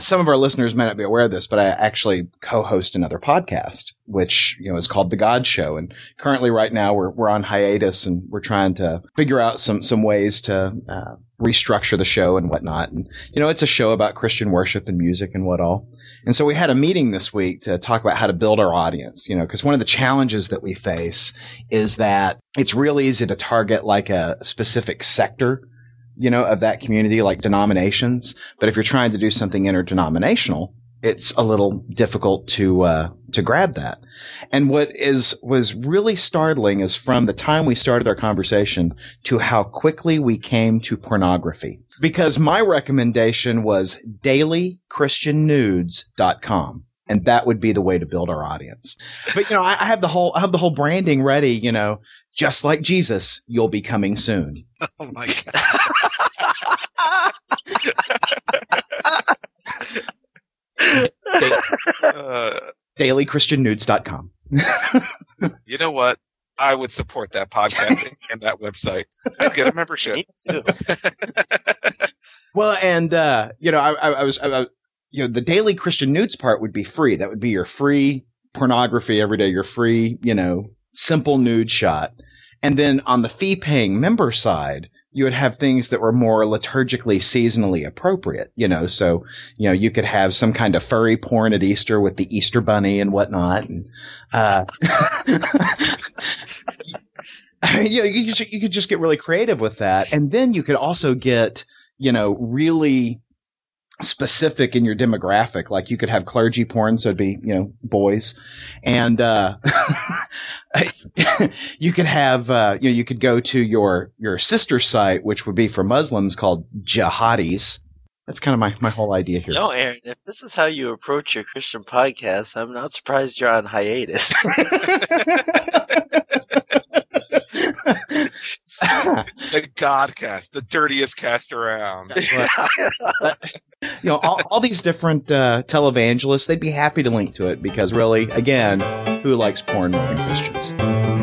some of our listeners may not be aware of this, but I actually co-host another podcast, which, you know, is called The God Show. And currently right now we're, we're on hiatus and we're trying to figure out some, some ways to, uh, restructure the show and whatnot. And, you know, it's a show about Christian worship and music and what all. And so we had a meeting this week to talk about how to build our audience, you know, because one of the challenges that we face is that it's real easy to target like a specific sector you know, of that community, like denominations. But if you're trying to do something interdenominational, it's a little difficult to uh, to grab that. And what is was really startling is from the time we started our conversation to how quickly we came to pornography. Because my recommendation was dailychristiannudes.com. And that would be the way to build our audience. But you know, I, I have the whole I have the whole branding ready, you know, just like Jesus, you'll be coming soon. Oh my god. uh, dailychristiannudes.com. you know what? I would support that podcast and that website. I'd get a membership. well, and uh, you know, I, I, I was, I, you know, the daily Christian nudes part would be free. That would be your free pornography every day. Your free, you know, simple nude shot. And then on the fee paying member side, you would have things that were more liturgically seasonally appropriate, you know, so, you know, you could have some kind of furry porn at Easter with the Easter bunny and whatnot. And, uh, you know, you you could just get really creative with that. And then you could also get, you know, really specific in your demographic. Like you could have clergy porn, so it'd be, you know, boys. And, uh, you could have, uh, you know, you could go to your, your sister site, which would be for Muslims called jihadis. That's kind of my, my whole idea here. No, Aaron, if this is how you approach your Christian podcast, I'm not surprised you're on hiatus. the Godcast, the dirtiest cast around. you know, all, all these different uh, televangelists, they'd be happy to link to it because, really, again, who likes porn more than Christians?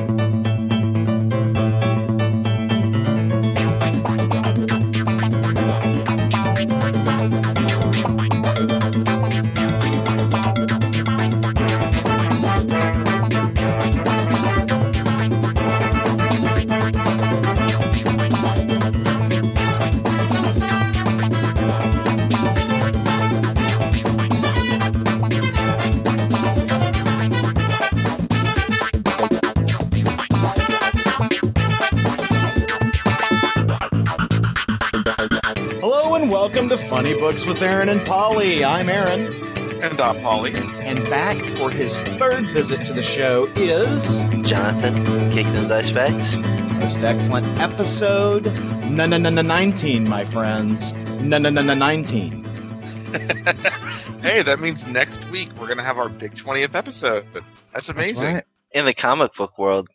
With Aaron and Polly. I'm Aaron. And I'm Polly. And back for his third visit to the show is Jonathan, Kicked in Dice Bags. Most excellent episode no no no no 19, my friends. No no no no 19. hey, that means next week we're gonna have our big 20th episode. That's amazing. That's right. In the comic book world,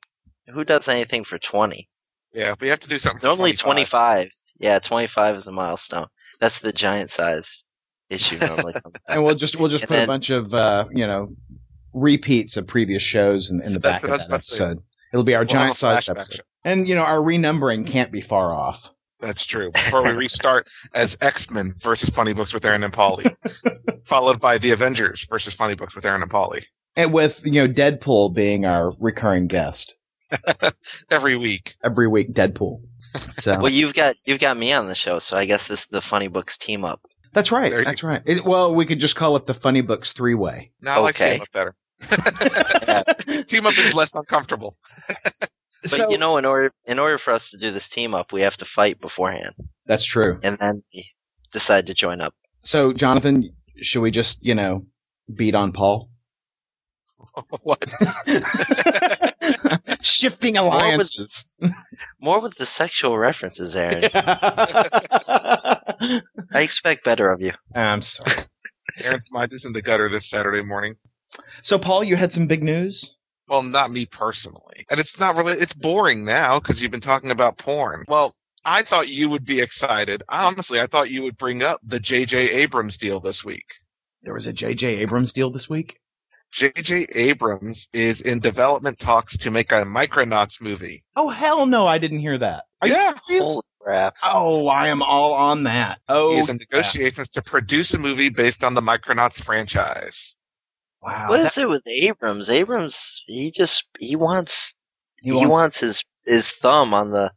who does anything for 20? Yeah, we have to do something. Normally 25. 25. Yeah, 25 is a milestone. That's the giant size issue normally. and we'll just we'll just and put then, a bunch of uh, you know repeats of previous shows in, in the back of that episode. It'll be our we'll giant size episode. Show. And you know our renumbering can't be far off. That's true. Before we restart as X Men versus Funny Books with Aaron and Polly, followed by the Avengers versus Funny Books with Aaron and Polly, and with you know Deadpool being our recurring guest every week. Every week, Deadpool. So well, you've got you've got me on the show, so I guess this is the Funny Books team up. That's right. That's right. It, well, we could just call it the Funny Books three way. No, I like team up better. team up is less uncomfortable. but so, you know, in order in order for us to do this team up, we have to fight beforehand. That's true. And then decide to join up. So, Jonathan, should we just you know beat on Paul? what? Shifting alliances. More with, more with, the sexual references, Aaron. I expect better of you. Ah, I'm sorry. Aaron's mind is in the gutter this Saturday morning. So, Paul, you had some big news? Well, not me personally. And it's not really, it's boring now because you've been talking about porn. Well, I thought you would be excited. Honestly, I thought you would bring up the J.J. Abrams deal this week. There was a J.J. Abrams deal this week? J.J. Abrams is in development talks to make a Micronauts movie. Oh hell no! I didn't hear that. Are yeah. crap. Oh, I am all on that. Oh, he's is in negotiations to produce a movie based on the Micronauts franchise. wow. What that- is it with Abrams? Abrams, he just he wants he he, wants- wants, his his thumb on the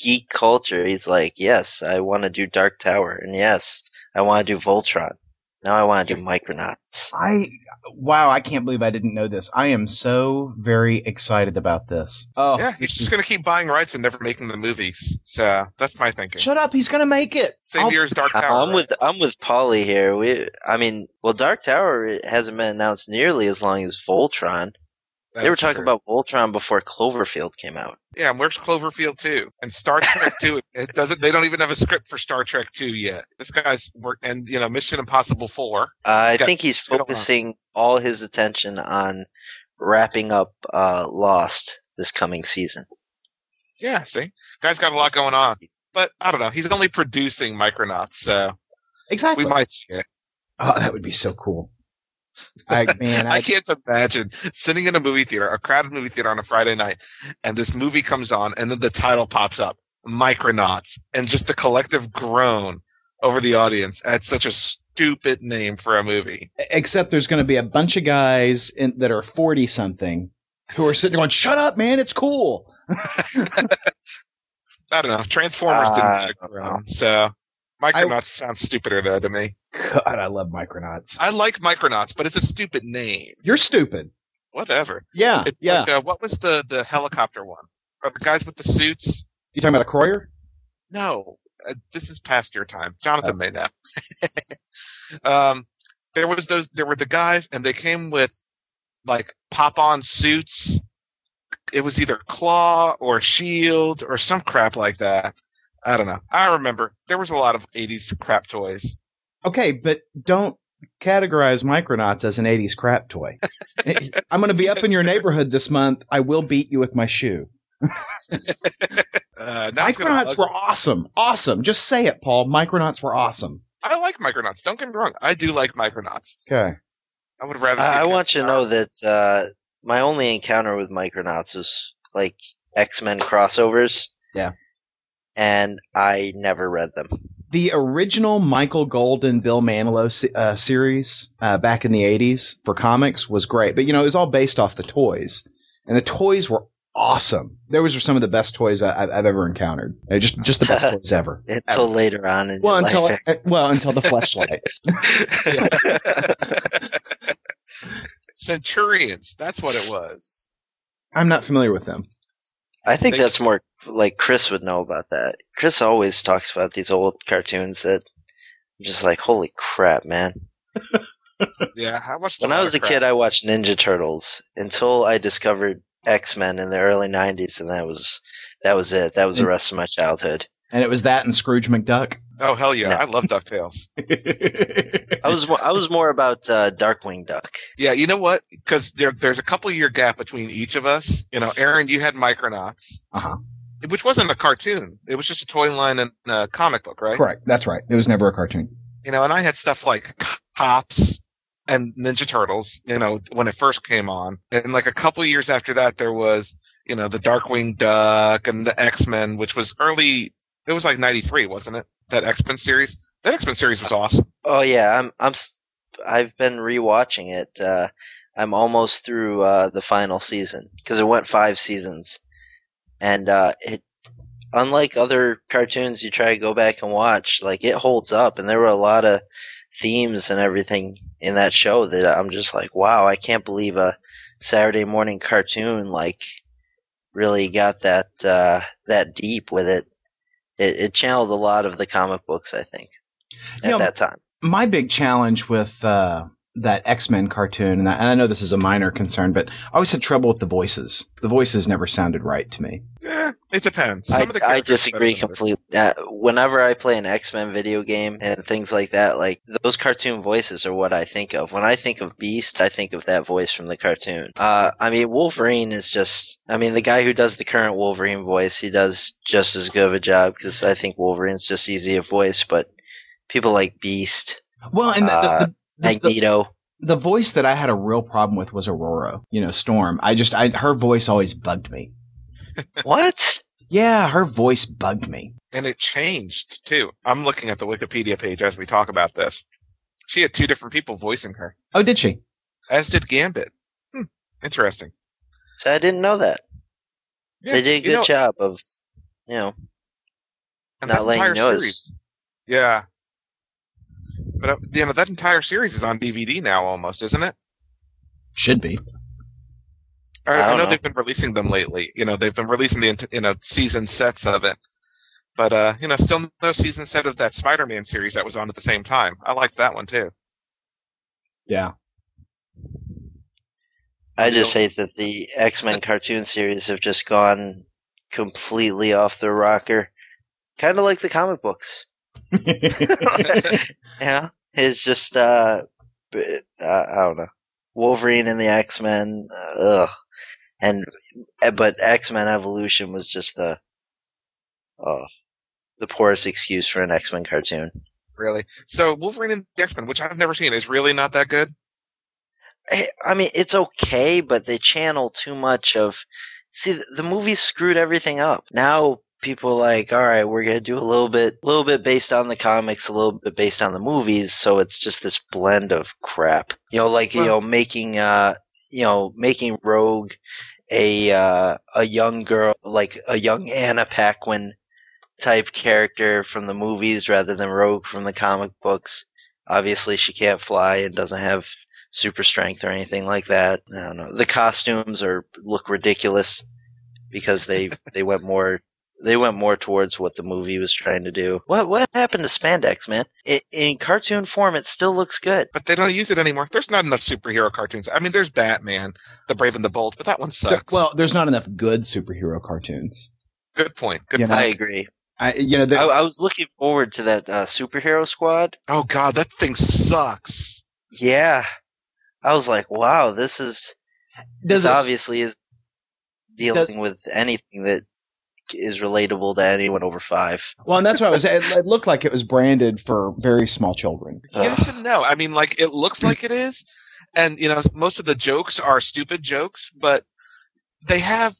geek culture. He's like, yes, I want to do Dark Tower, and yes, I want to do Voltron. Now I want to do Micronauts. I wow, I can't believe I didn't know this. I am so very excited about this. Oh, Yeah, he's just going to keep buying rights and never making the movies. So that's my thinking. shut up. He's gonna make it. Same I'll- year as Dark Tower. I'm right? with I'm with Polly here. We, I mean, well, Dark Tower hasn't been announced nearly as long as Voltron. They were talking true. about Voltron before Cloverfield came out. Yeah, and where's Cloverfield 2? And Star Trek 2, it doesn't they don't even have a script for Star Trek 2 yet. This guy's work and you know, Mission Impossible 4. Uh, I think he's he's got a lot. focusing all his attention on wrapping up uh, Lost this coming season. Yeah, see? Guy's got a lot going on. But I don't know, he's only producing Micronauts, so exactly. we might see it. oh, that would be so cool. I man, I I, can't imagine sitting in a movie theater, a crowded movie theater on a Friday night, and this movie comes on, and then the title pops up, Micronauts, and just the collective groan over the audience at such a stupid name for a movie. except there's going to be a bunch of guys in, that are forty something who are sitting there going, "Shut up, man! It's cool." I don't know. Transformers didn't get a groan, so Micronauts sounds stupider though to me. God, I love Micronauts. I like Micronauts, but it's a stupid name. You're stupid. Whatever. Yeah, It's yeah. like uh, what was the the helicopter one? Are the guys with the suits? you talking about a Croyer? No, uh, this is past your time. Jonathan may know. um, there was those. There were the guys, and they came with like pop-on suits. It was either claw or shield or some crap like that. I don't know. I remember there was a lot of '80s crap toys. Okay, but don't categorize Micronauts as an 80s crap toy. I'm going to be up in your neighborhood this month. I will beat you with my shoe. Uh, now it's gonna Micronauts were awesome. Awesome. Just say it, Paul. Micronauts were awesome. I like Micronauts. Don't get me wrong. I do like Micronauts. Okay. I would rather. see I, I a want you to know that uh, my only encounter with Micronauts was like X Men crossovers. Yeah. And I never read them. The original Michael Golden, Bill Mantlo uh, series uh, back in the 80s for comics was great. But, you know, it was all based off the toys. And the toys were awesome. Those were some of the best toys I, I've, I've ever encountered. Uh, just, just the best toys ever. Until later on in Well, your until life. uh, well until the fleshlight. Centurions. That's what it was. I'm not familiar with them. I think that's more like Chris would know about that. Chris always talks about these old cartoons that I'm just like, holy crap, man. Yeah, I watched. When I was a kid, I watched Ninja Turtles until I discovered X Men in the early '90s, and that was that was it. That was the rest of my childhood. And it was that and Scrooge McDuck. oh hell yeah, No. I love Ducktales. I was I was more about uh, Darkwing Duck. Yeah, you know what? Because there, there's a couple year gap between each of us. You know, Aaron, you had Micronauts, uh-huh. which wasn't a cartoon. It was just a toy line and a comic book, right? Correct. That's right. It was never a cartoon. You know, and I had stuff like Cops and Ninja Turtles. You know, when it first came on, and like a couple years after that, there was you know the Darkwing Duck and the X Men, which was early. It was like '93, wasn't it? That X Men series. That X Men series was awesome. Oh yeah, I'm I'm I've been rewatching it. Uh, I'm almost through uh, the final season because it went five seasons, and uh, it unlike other cartoons you try to go back and watch, like it holds up, and there were a lot of themes and everything in that show that I'm just like, wow, I can't believe a Saturday morning cartoon like really got that uh, that deep with it. It, it channeled a lot of the comic books, I think, at You know, that time. my big challenge with uh, that X Men cartoon, and I, and I know this is a minor concern, but I always had trouble with the voices. The voices never sounded right to me. Yeah, it depends. Some I, of the I disagree better than others. completely. Uh, whenever I play an X Men video game and things like that, like those cartoon voices are what I think of. When I think of Beast, I think of that voice from the cartoon. Uh, I mean, Wolverine is just. I mean, the guy who does the current Wolverine voice, he does just as good of a job because I think Wolverine's just easy to voice. But people like Beast, Well, and the, Uh, the, the, the, Magneto. the voice that I had a real problem with was Ororo. You know, Storm. I just, I her voice always bugged me. what? Yeah, her voice bugged me. And it changed too. I'm looking at the Wikipedia page as we talk about this. She had two different people voicing her, Oh, did she? as did Gambit. Hmm, interesting. So I didn't know that. Yeah, they did a you good know, job of, you know, and not that letting entire you know series. Yeah. But uh, you know that entire series is on DVD now, almost, isn't it? Should be. I, I I, know, know. they've been releasing them lately. You know, they've been releasing the int- you know season sets of it. But uh, you know, still no season set of that Spider-Man series that was on at the same time. I liked that one too. Yeah. I just hate that the X Men cartoon series have just gone completely off the rocker. Kind of like the comic books. Yeah, it's just uh, uh, I don't know, Wolverine and the X Men. Ugh, and uh, but X Men Evolution was just the oh the poorest excuse for an X Men cartoon. Really. So Wolverine and the X-Men, which I've never seen, is really not that good. I I mean, it's okay, but they channel too much of. See, the movie screwed everything up. Now people like, all right, we're gonna do a little bit, a little bit based on the comics, a little bit based on the movies. So it's just this blend of crap. You know, like you know, making uh, you know, making Rogue a uh, a young girl, like a young Anna Paquin type character from the movies rather than Rogue from the comic books. Obviously, she can't fly and doesn't have super strength or anything like that. I don't know. The costumes are look ridiculous because they they went more they went more towards what the movie was trying to do. What what happened to spandex, man? It, in cartoon form, it still looks good. But they don't use it anymore. There's not enough superhero cartoons. I mean, there's Batman, The Brave and the Bold, but that one sucks. Well, there's not enough good superhero cartoons. good point. Good You know. I agree. I, you know, I, the, I was looking forward to that uh, superhero squad. Oh god, that thing sucks. Yeah, I was like, wow, this is does this it, obviously is dealing with anything that is relatable to anyone over five. well, and that's what I was. It, it looked like it was branded for very small children. Yes and no. I mean, like it looks like it is, and you know, most of the jokes are stupid jokes, but they have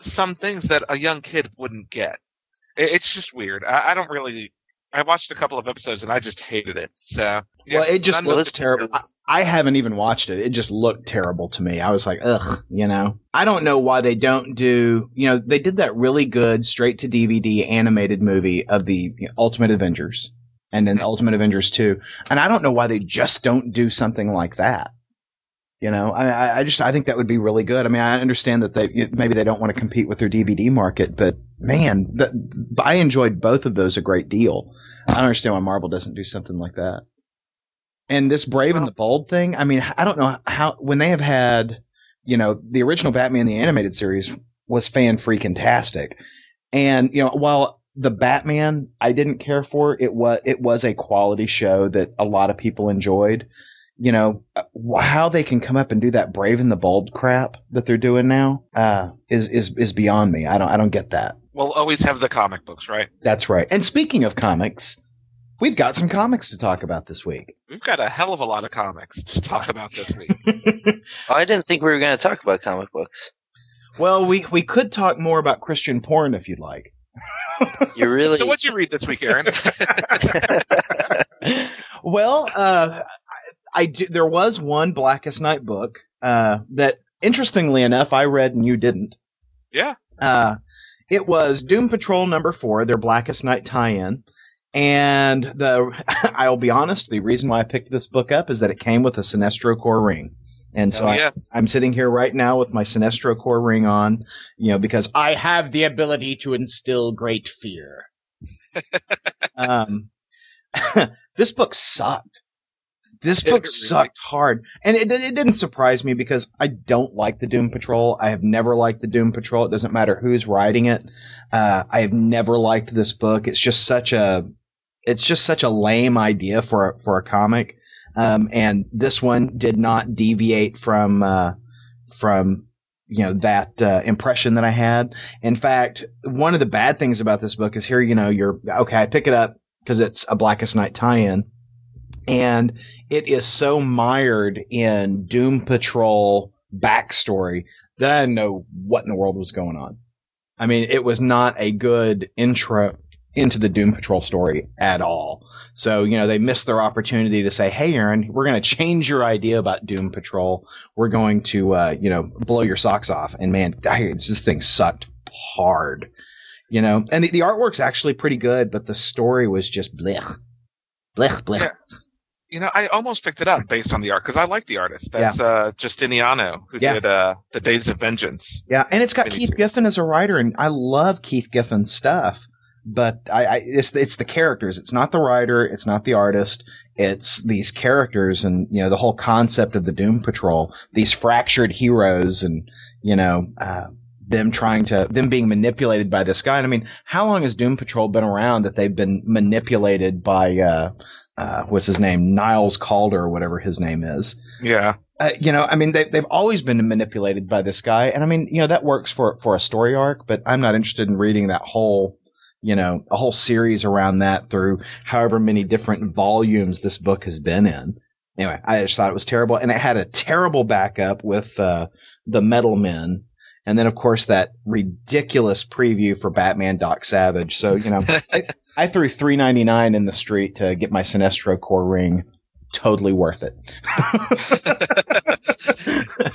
some things that a young kid wouldn't get. It, it's just weird. I, I don't really. I watched a couple of episodes and I just hated it. So yeah, well, it just looks terrible. I, I haven't even watched it. It just looked terrible to me. I was like, ugh, you know. I don't know why they don't do. You know, they did that really good straight to DVD animated movie of the Ultimate Avengers, and then Ultimate Avengers two. And I don't know why they just don't do something like that. You know, I, I- just I think that would be really good. I mean, I understand that they maybe they don't want to compete with their DVD market, but man, the, I enjoyed both of those a great deal. I don't understand why Marvel doesn't do something like that. And this Brave and the Bold thing, I mean, I don't know how when they have had, you know, the original Batman the animated series was fan freaking tastic, and you know, while the Batman I didn't care for, it was it was a quality show that a lot of people enjoyed you know, uh, how they can come up and do that brave and the bold crap that they're doing now, uh, is, is, is beyond me. I don't, I don't get that. We'll always have the comic books, right? That's right. And speaking of comics, we've got some comics to talk about this week. We've got a hell of a lot of comics to talk about this week. I didn't think we were going to talk about comic books. well, we, we could talk more about Christian porn if you'd like. You really? so what'd you read this week, Aaron? well, uh, I, do, there was one Blackest Night book, uh, that interestingly enough, I read and you didn't. yeah. Uh, it was Doom Patrol number four, their Blackest Night tie-in. And the, I'll be honest, the reason why I picked this book up is that it came with a Sinestro Corps ring. And so Oh, I. I'm sitting here right now with my Sinestro Corps ring on, you know, because I have the ability to instill great fear. um, this book sucked. This book sucked hard, and it, it didn't surprise me because I don't like the Doom Patrol. I have never liked the Doom Patrol. It doesn't matter who's writing it. Uh, I have never liked this book. It's just such a, it's just such a lame idea for a, for a comic. Um, and this one did not deviate from uh, from you know that uh, impression that I had. In fact, one of the bad things about this book is here. You know, you're okay. I pick it up because it's a Blackest Night tie-in, and it is so mired in Doom Patrol backstory that I didn't know what in the world was going on. I mean, it was not a good intro into the Doom Patrol story at all. So, you know, they missed their opportunity to say, Hey, Aaron, we're going to change your idea about Doom Patrol. We're going to, uh, you know, blow your socks off. And man, this thing sucked hard, you know, and the, the artwork's actually pretty good, but the story was just blech, blech, blech. Yeah. You know, I almost picked it up based on the art because I like the artist. That's yeah. uh, Justiniano who yeah. did uh, the Days of Vengeance. Yeah, and it's got Keith Giffen as a writer, and I love Keith Giffen's stuff but I, I, it's it's the characters. It's not the writer. It's not the artist. It's these characters, and you know the whole concept of the Doom Patrol. These fractured heroes, and you know uh, them trying to them being manipulated by this guy. And I mean, how long has Doom Patrol been around that they've been manipulated by uh, uh, what's his name, Niles Caulder or whatever his name is? Yeah. Uh, you know, I mean, they, they've always been manipulated by this guy, and I mean, you know, that works for for a story arc, but I'm not interested in reading that whole you know, a whole series around that through however many different volumes this book has been in. Anyway, I just thought it was terrible. And it had a terrible backup with, uh, the Metal Men. And then, of course, that ridiculous preview for Batman Doc Savage. So, you know, I, I, threw three ninety nine in the street to get my Sinestro Corps ring. Totally worth it.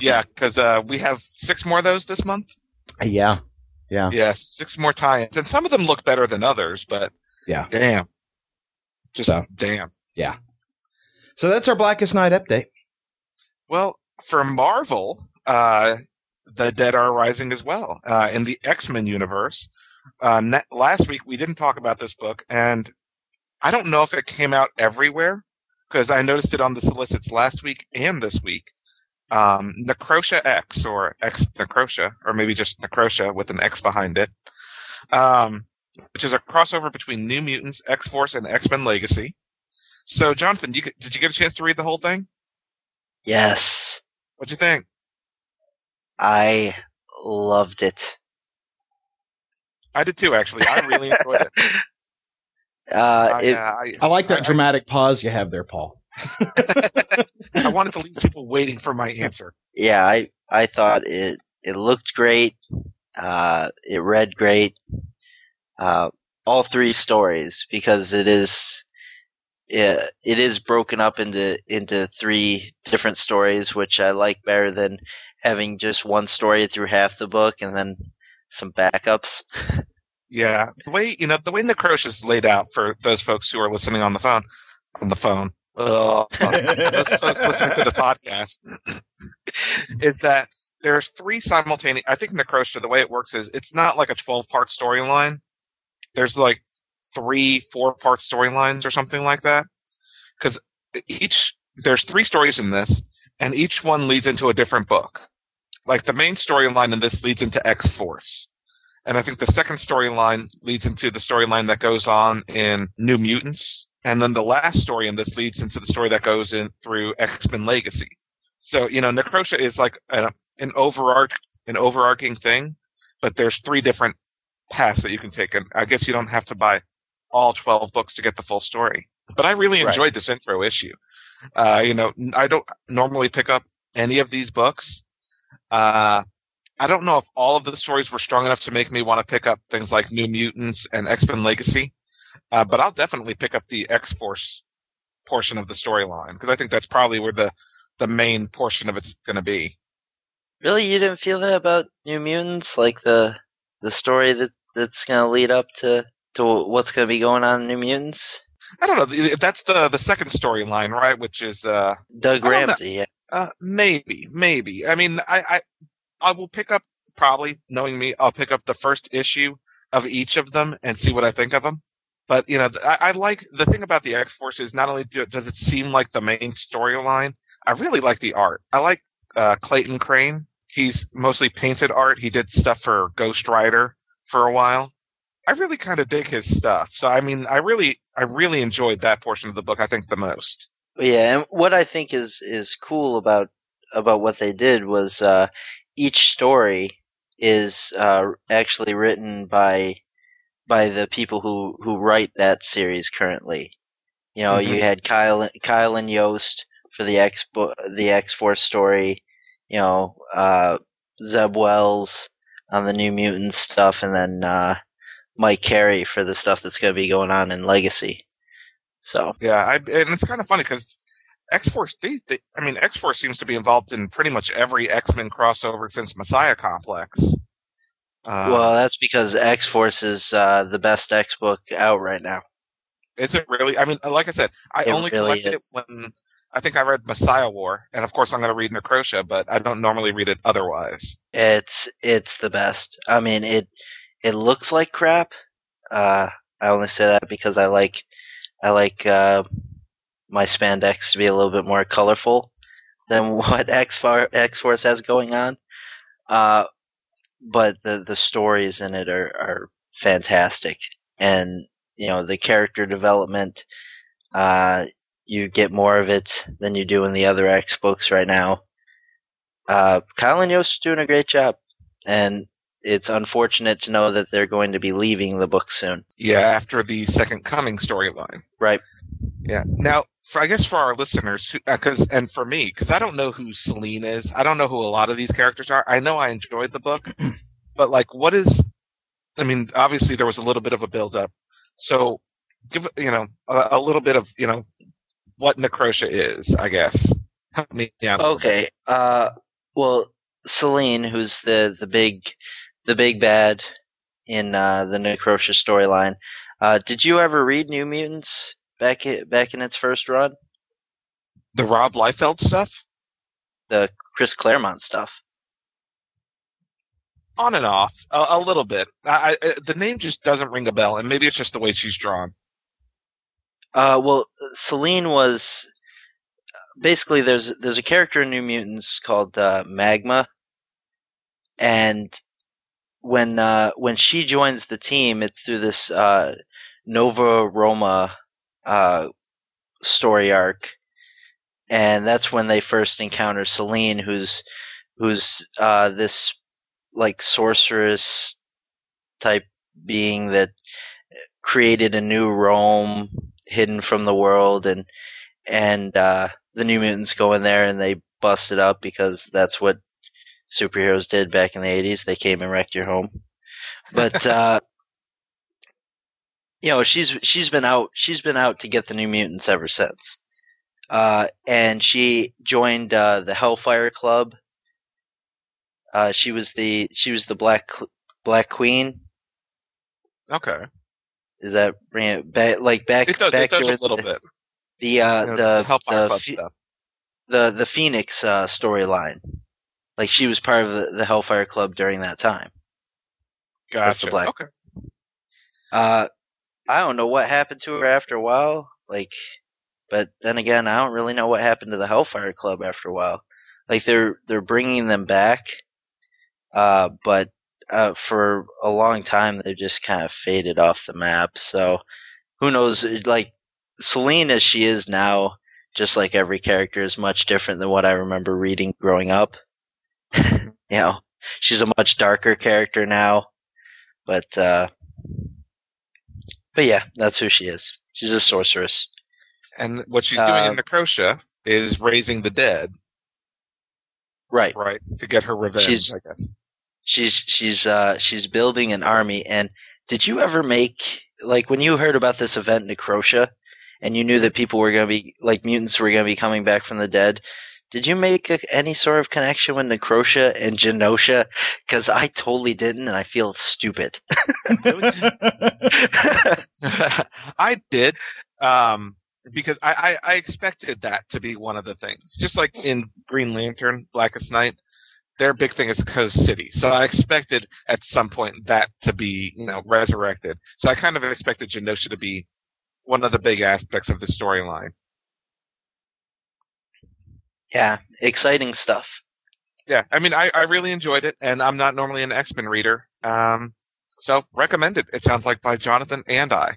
yeah, because uh, we have six more of those this month. Yeah, yeah. Yeah, six more tie-ins. And some of them look better than others, but yeah. Damn. Just so, damn. Yeah. So that's our Blackest Night update. Well, for Marvel, uh, the Dead are rising as well. Uh, in the X-Men universe. Uh, ne- last week we didn't talk about this book, and I don't know if it came out everywhere because I noticed it on the solicits last week and this week um, Necrosha X or X Necrosha, or maybe just Necrosha with an X behind it, um, which is a crossover between New Mutants, X Force, and X Men Legacy. So, Jonathan, you, did you get a chance to read the whole thing? Yes. What'd you think? I loved it. I did too, actually. I really enjoyed it. Uh, I, it, I, I, like that I, dramatic pause you have there, Paul. I wanted to leave people waiting for my answer. Yeah, I I thought it it looked great. Uh, it read great. Uh, all three stories because it is it, it is broken up into into three different stories, which I like better than having just one story through half the book and then some backups. Yeah, the way you know the way Necrosha is laid out for those folks who are listening on the phone, on the phone, uh, those folks listening to the podcast, is that there's three simultaneous. I think Necrosha, the way it works is it's not like a 12 part storyline. There's like three, four part storylines or something like that. Because each, there's three stories in this, and each one leads into a different book. Like the main storyline in this leads into X Force. And I think the second storyline leads into the storyline that goes on in New Mutants. And then the last story in this leads into the story that goes in through X-Men Legacy. So, you know, Necrosha is like a, an overarch, an overarching thing, but there's three different paths that you can take. And I guess you don't have to buy all 12 books to get the full story. But I really enjoyed right. this intro issue. Uh, you know, I don't normally pick up any of these books. Uh, I don't know if all of the stories were strong enough to make me want to pick up things like New Mutants and X Men Legacy. Uh, but I'll definitely pick up the X Force portion of the storyline because I think that's probably where the the main portion of it's going to be. Really, you didn't feel that about New Mutants, like the the story that that's going to lead up to to what's going to be going on in New Mutants? I don't know. If that's the the second storyline, right? Which is uh, Doug Ramsey. Yeah. Uh, maybe, maybe. I mean, I, I I will pick up probably knowing me. I'll pick up the first issue of each of them and see what I think of them. But you know, I, I like the thing about the X Force is not only do, does it seem like the main storyline, I really like the art. I like uh, Clayton Crane. He's mostly painted art. He did stuff for Ghost Rider for a while. I really kind of dig his stuff. So I mean, I really, I really enjoyed that portion of the book. I think the most. Yeah, and what I think is is cool about about what they did was uh, each story is uh, actually written by by the people who who write that series currently. You know, mm-hmm. you had Kyle Kyle and Yost for the X the X Force story. You know, uh, Zeb Wells on the New Mutants stuff, and then uh, Mike Carey for the stuff that's going to be going on in Legacy. So Yeah, I, and it's kind of funny because X Force. I mean, X Force seems to be involved in pretty much every X Men crossover since Messiah Complex. Uh, well, that's because X Force is uh, the best X book out right now. is it really? I mean, like I said, I It only really collected it is. when I think I read Messiah War, and of course I'm going to read Necrosha, but I don't normally read it otherwise. It's it's the best. I mean it it looks like crap. Uh, I only say that because I like I like uh, my spandex to be a little bit more colorful than what X Force has going on. Uh, but the the stories in it are are fantastic, and you know the character development. Uh, you get more of it than you do in the other X books right now. Uh, and Yost are doing a great job, and it's unfortunate to know that they're going to be leaving the book soon. Yeah, after the Second Coming storyline. Right. Yeah. Now, for I guess for our listeners, because and for me, because I don't know who Selene is. I don't know who a lot of these characters are. I know I enjoyed the book, but like, what is? I mean, obviously there was a little bit of a build up. So, give you know a, a little bit of you know what Necrosha is. I guess. Help me out. a little bit. Okay. Uh, well, Selene, who's the the big the big bad in uh, the Necrosha storyline. Uh, did you ever read New Mutants back i back in its first run? The Rob Liefeld stuff, The Chris Claremont stuff. on and off, a, a little bit. I, I, the name just doesn't ring a bell, and maybe it's just the way she's drawn. Uh, well, Selene was basically there's there's a character in New Mutants called uh, Magma, and when uh, when she joins the team, it's through this uh, Nova Roma uh, story arc, and that's when they first encounter Selene, who's who's uh, this like sorceress type being that created a new Rome hidden from the world. And and uh, the New Mutants go in there and they bust it up because that's what superheroes did back in the 80s. They came and wrecked your home. But uh, you know, she's she's been out she's been out to get the New Mutants ever since. Uh, and she joined uh, the Hellfire Club. Uh, she was the she was the Black Black Queen. Okay, Is that bring it back like back? it does. back It does a little the, bit. The uh, You know, the Hellfire the Club stuff. the the Phoenix uh, storyline. Like she was part of the, the Hellfire Club during that time. Gotcha. Black- Okay. Uh, I don't know what happened to her after a while. Like, but then again, I don't really know what happened to the Hellfire Club after a while. Like they're they're bringing them back, uh, but uh, for a long time they've just kind of faded off the map. So who knows? Like Selene as she is now, just like every character, is much different than what I remember reading growing up. You know, she's a much darker character now, but uh, but yeah, that's who she is. She's a sorceress. And what she's doing Uh, in Necrosha is raising the dead, Right. right, to get her revenge. She's- I guess. She's she's uh she's building an army and did you ever make like when you heard about this event Necrosha and you knew that people were going to be like mutants were going to be coming back from the dead did you make a, any sort of connection with Necrosha and Genosha cuz I totally didn't and I feel stupid. I did, um, because I, I, I expected that to be one of the things. Just like in Green Lantern, Blackest Night, their big thing is Coast City. So I expected at some point that to be, you know, resurrected. So I kind of expected Genosha to be one of the big aspects of the storyline. Yeah, exciting stuff. Yeah, I mean, I, I really enjoyed it, and I'm not normally an X Men reader, um, so recommended. It sounds like by Jonathan and I,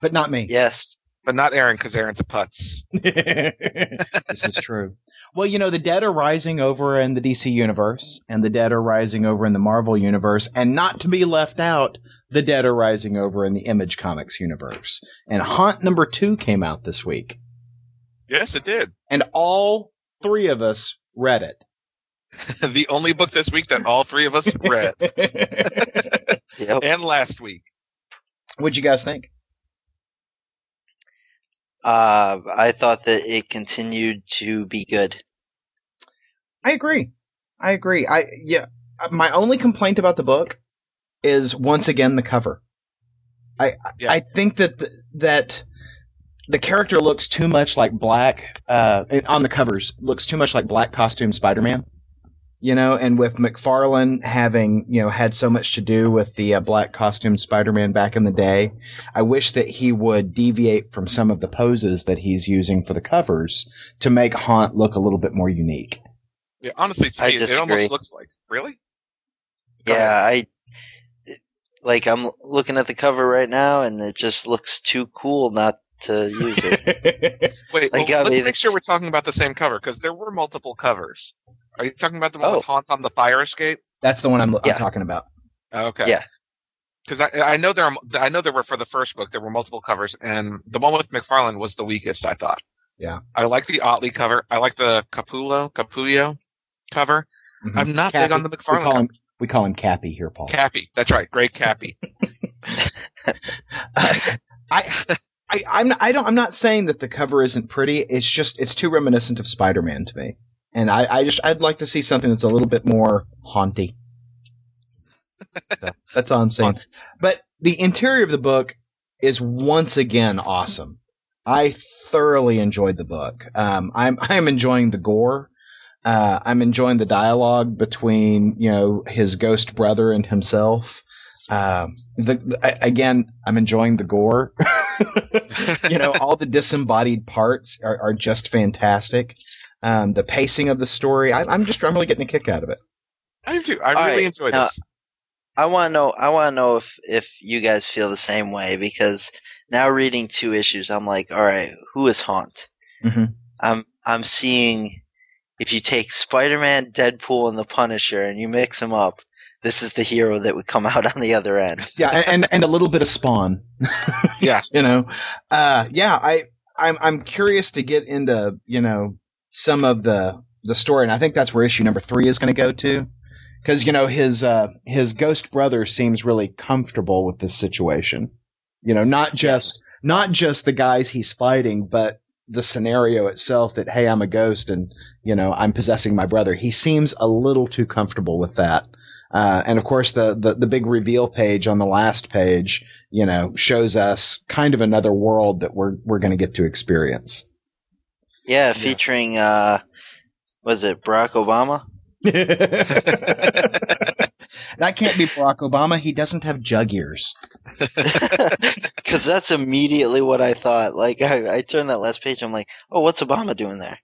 but not me. Yes. but not Aaron because Aaron's a putz. this is true. Well, you know, the dead are rising over in the DC universe, and the dead are rising over in the Marvel universe, and not to be left out, the dead are rising over in the Image Comics universe. And Haunt number two came out this week, Yes, it did. and all three of us read it. the only book this week that all three of us read, Yep. and last week. What'd you guys think? Uh, I thought that it continued to be good. I agree. I agree. I yeah. My only complaint about the book is once again the cover. I Yeah. I think that the, that the character looks too much like black uh, on the covers looks too much like black costume Spider-Man. You know, and with McFarlane having you know had so much to do with the uh, black costume Spider-Man back in the day, I wish that he would deviate from some of the poses that he's using for the covers to make Haunt look a little bit more unique. Yeah, honestly, to me, it almost looks like really. Go Yeah, I like. I'm looking at the cover right now, and it just looks too cool not to use it. Wait, well, let's mean- make sure we're talking about the same cover because there were multiple covers. Are you talking about the one Oh. with Haunt on the fire escape? That's the one I'm, Yeah. I'm talking about. Okay. Yeah. Because I, I know there are, I know there were for the first book there were multiple covers and the one with McFarlane was the weakest I thought. Yeah. I like the Ottley cover. I like the Capullo Capullo cover. Mhm. I'm not Cappy. big on the we call cover. him we call him Cappy here, Paul. Cappy. That's right. Great Cappy. I, I, I'm, I don't, I'm not saying that the cover isn't pretty. It's just, it's too reminiscent of Spider-Man to me. And I, I just, I'd like to see something that's a little bit more haunty. So, that's all I'm saying. But the interior of the book is once again awesome. I thoroughly enjoyed the book. Um, I'm, I'm enjoying the gore. Uh, I'm enjoying the dialogue between, you know, his ghost brother and himself. Um, the, the again, I'm enjoying the gore. you know, all the disembodied parts are, are just fantastic. Um, the pacing of the story, I, I'm just, I'm really getting a kick out of it. I do. I All really right. enjoyed Now- this. I want to know. I want to know if if you guys feel the same way because now reading two issues, I'm like, all right, who is Haunt? Mhm. I'm I'm seeing if you take Spider-Man, Deadpool, and the Punisher and you mix them up, this is the hero that would come out on the other end. Yeah, and, and, and a little bit of Spawn. Yeah. you know, uh, yeah, I, I'm, I'm curious to get into, you know, some of the, the story. And I think that's where issue number three is going to go to. Cause, you know, his, uh, his ghost brother seems really comfortable with this situation. You know, not just, not just the guys he's fighting, but the scenario itself that, hey, I'm a ghost and, you know, I'm possessing my brother. He seems a little too comfortable with that. Uh, and of course, the, the, the big reveal page on the last page, you know, shows us kind of another world that we're, we're going to get to experience. Yeah, featuring uh, was it Barack Obama? that can't be Barack Obama. He doesn't have jug ears. Because that's immediately what I thought. Like I, I turned that last page, I'm like, oh, what's Obama doing there?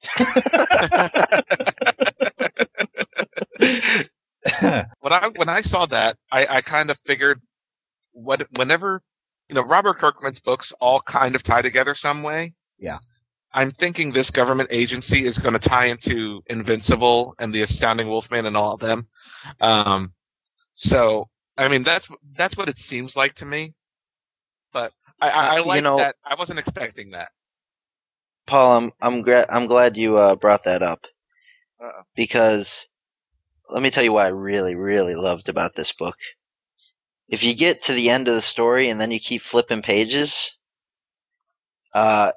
when I when I saw that, I, I kind of figured what whenever you know Robert Kirkman's books all kind of tie together some way. Yeah. I'm thinking this government agency is going to tie into Invincible and the Astounding Wolfman and all of them. Um, so I mean that's that's what it seems like to me. But I, I, I Uh, you like know- that. I wasn't expecting that. Paul, I'm I'm gra- I'm glad you uh, brought that up Uh-oh. because let me tell you what I really really loved about this book. If you get to the end of the story and then you keep flipping pages, uh,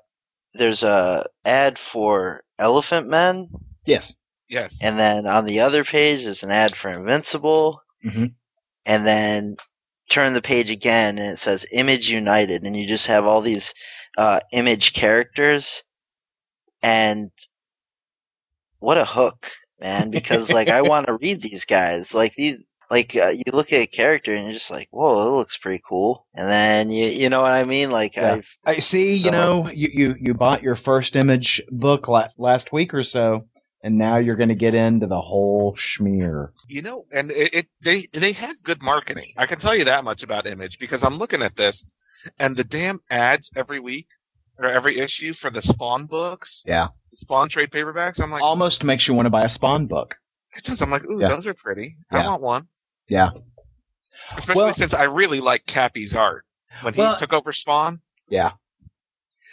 there's a ad for Elephant Men, Yes. Yes. and then on the other page is an ad for Invincible, Mhm. and then turn the page again and it says Image United, and you just have all these uh, image characters, and what a hook, man! Because like I want to read these guys, like these. Like uh, you look at a character and you're just like, "Whoa, that looks pretty cool," and then you you know what I mean? Like Yeah. I've I see, you So- know, you, you, you bought your first image book la- last week or so, and now you're going to get into the whole schmear. You know, and it, it they they have good marketing. I can tell you that much about Image because I'm looking at this, and the damn ads every week or every issue for the Spawn books, Yeah. Spawn trade paperbacks. I'm like, Almost makes you want to buy a Spawn book. it does. I'm like, ooh, Yeah. those are pretty. I Yeah. want one. Yeah. Especially Well- since I really like Cappy's art when he Well- took over Spawn. Yeah.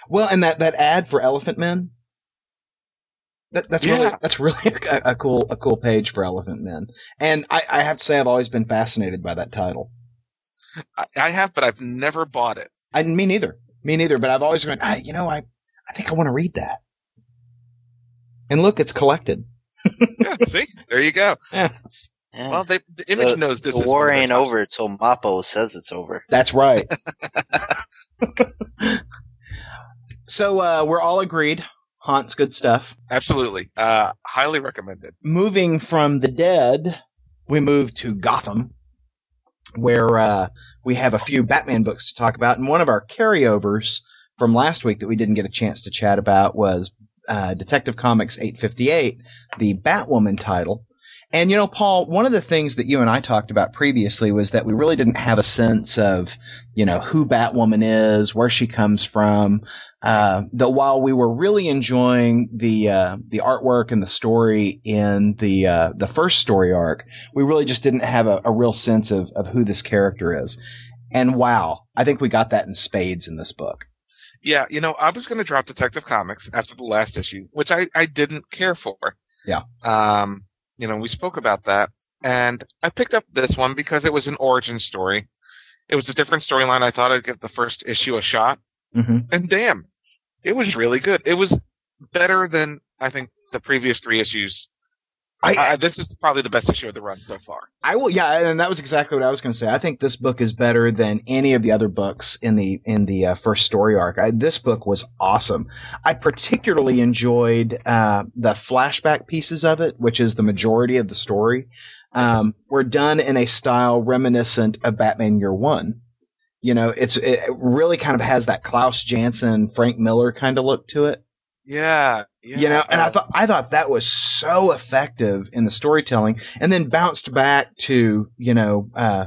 Well, and that, that ad for Elephant Men, That, that's Yeah. really that's really a, a cool a cool page for Elephant Men, and I, I have to say I've always been fascinated by that title. I, I have, but I've never bought it. I me neither, me neither. But I've always gone, ah, you know, I I think I want to read that. And look, it's collected. Yeah, see, there you go. Yeah. Well, they, the image The- knows this the war one ain't over till Mappo says it's over. That's right. so uh, we're all agreed. Haunt's good stuff. Absolutely, uh, highly recommended. moving from the dead, we move to Gotham, where uh, we have a few Batman books to talk about. And one of our carryovers from last week that we didn't get a chance to chat about was uh, Detective Comics 858, the Batwoman title. And you know, Paul, one of the things that you and I talked about previously was that we really didn't have a sense of, you know, who Batwoman is, where she comes from. Uh, that while we were really enjoying the uh, the artwork and the story in the uh, the first story arc, we really just didn't have a, a real sense of of who this character is. And wow, I think we got that in spades in this book. Yeah, you know, I was going to drop Detective Comics after the last issue, which I, I didn't care for. Yeah. Um, you know, we spoke about that, and I picked up this one because it was an origin story. It was a different storyline. I thought I'd give the first issue a shot, Mm-hmm. and damn, it was really good. It was better than I think the previous three issues. I, I, this is probably the best issue of the run so far. I will, yeah, and that was exactly what I was going to say. I think this book is better than any of the other books in the in the uh, first story arc. I, this book was awesome. I particularly enjoyed uh, the flashback pieces of it, which is the majority of the story. Um, were done in a style reminiscent of Batman Year One. You know, it's it really kind of has that Klaus Janson, Frank Miller kind of look to it. Yeah, yeah. you know and i thought i thought that was so effective in the storytelling and then bounced back to you know uh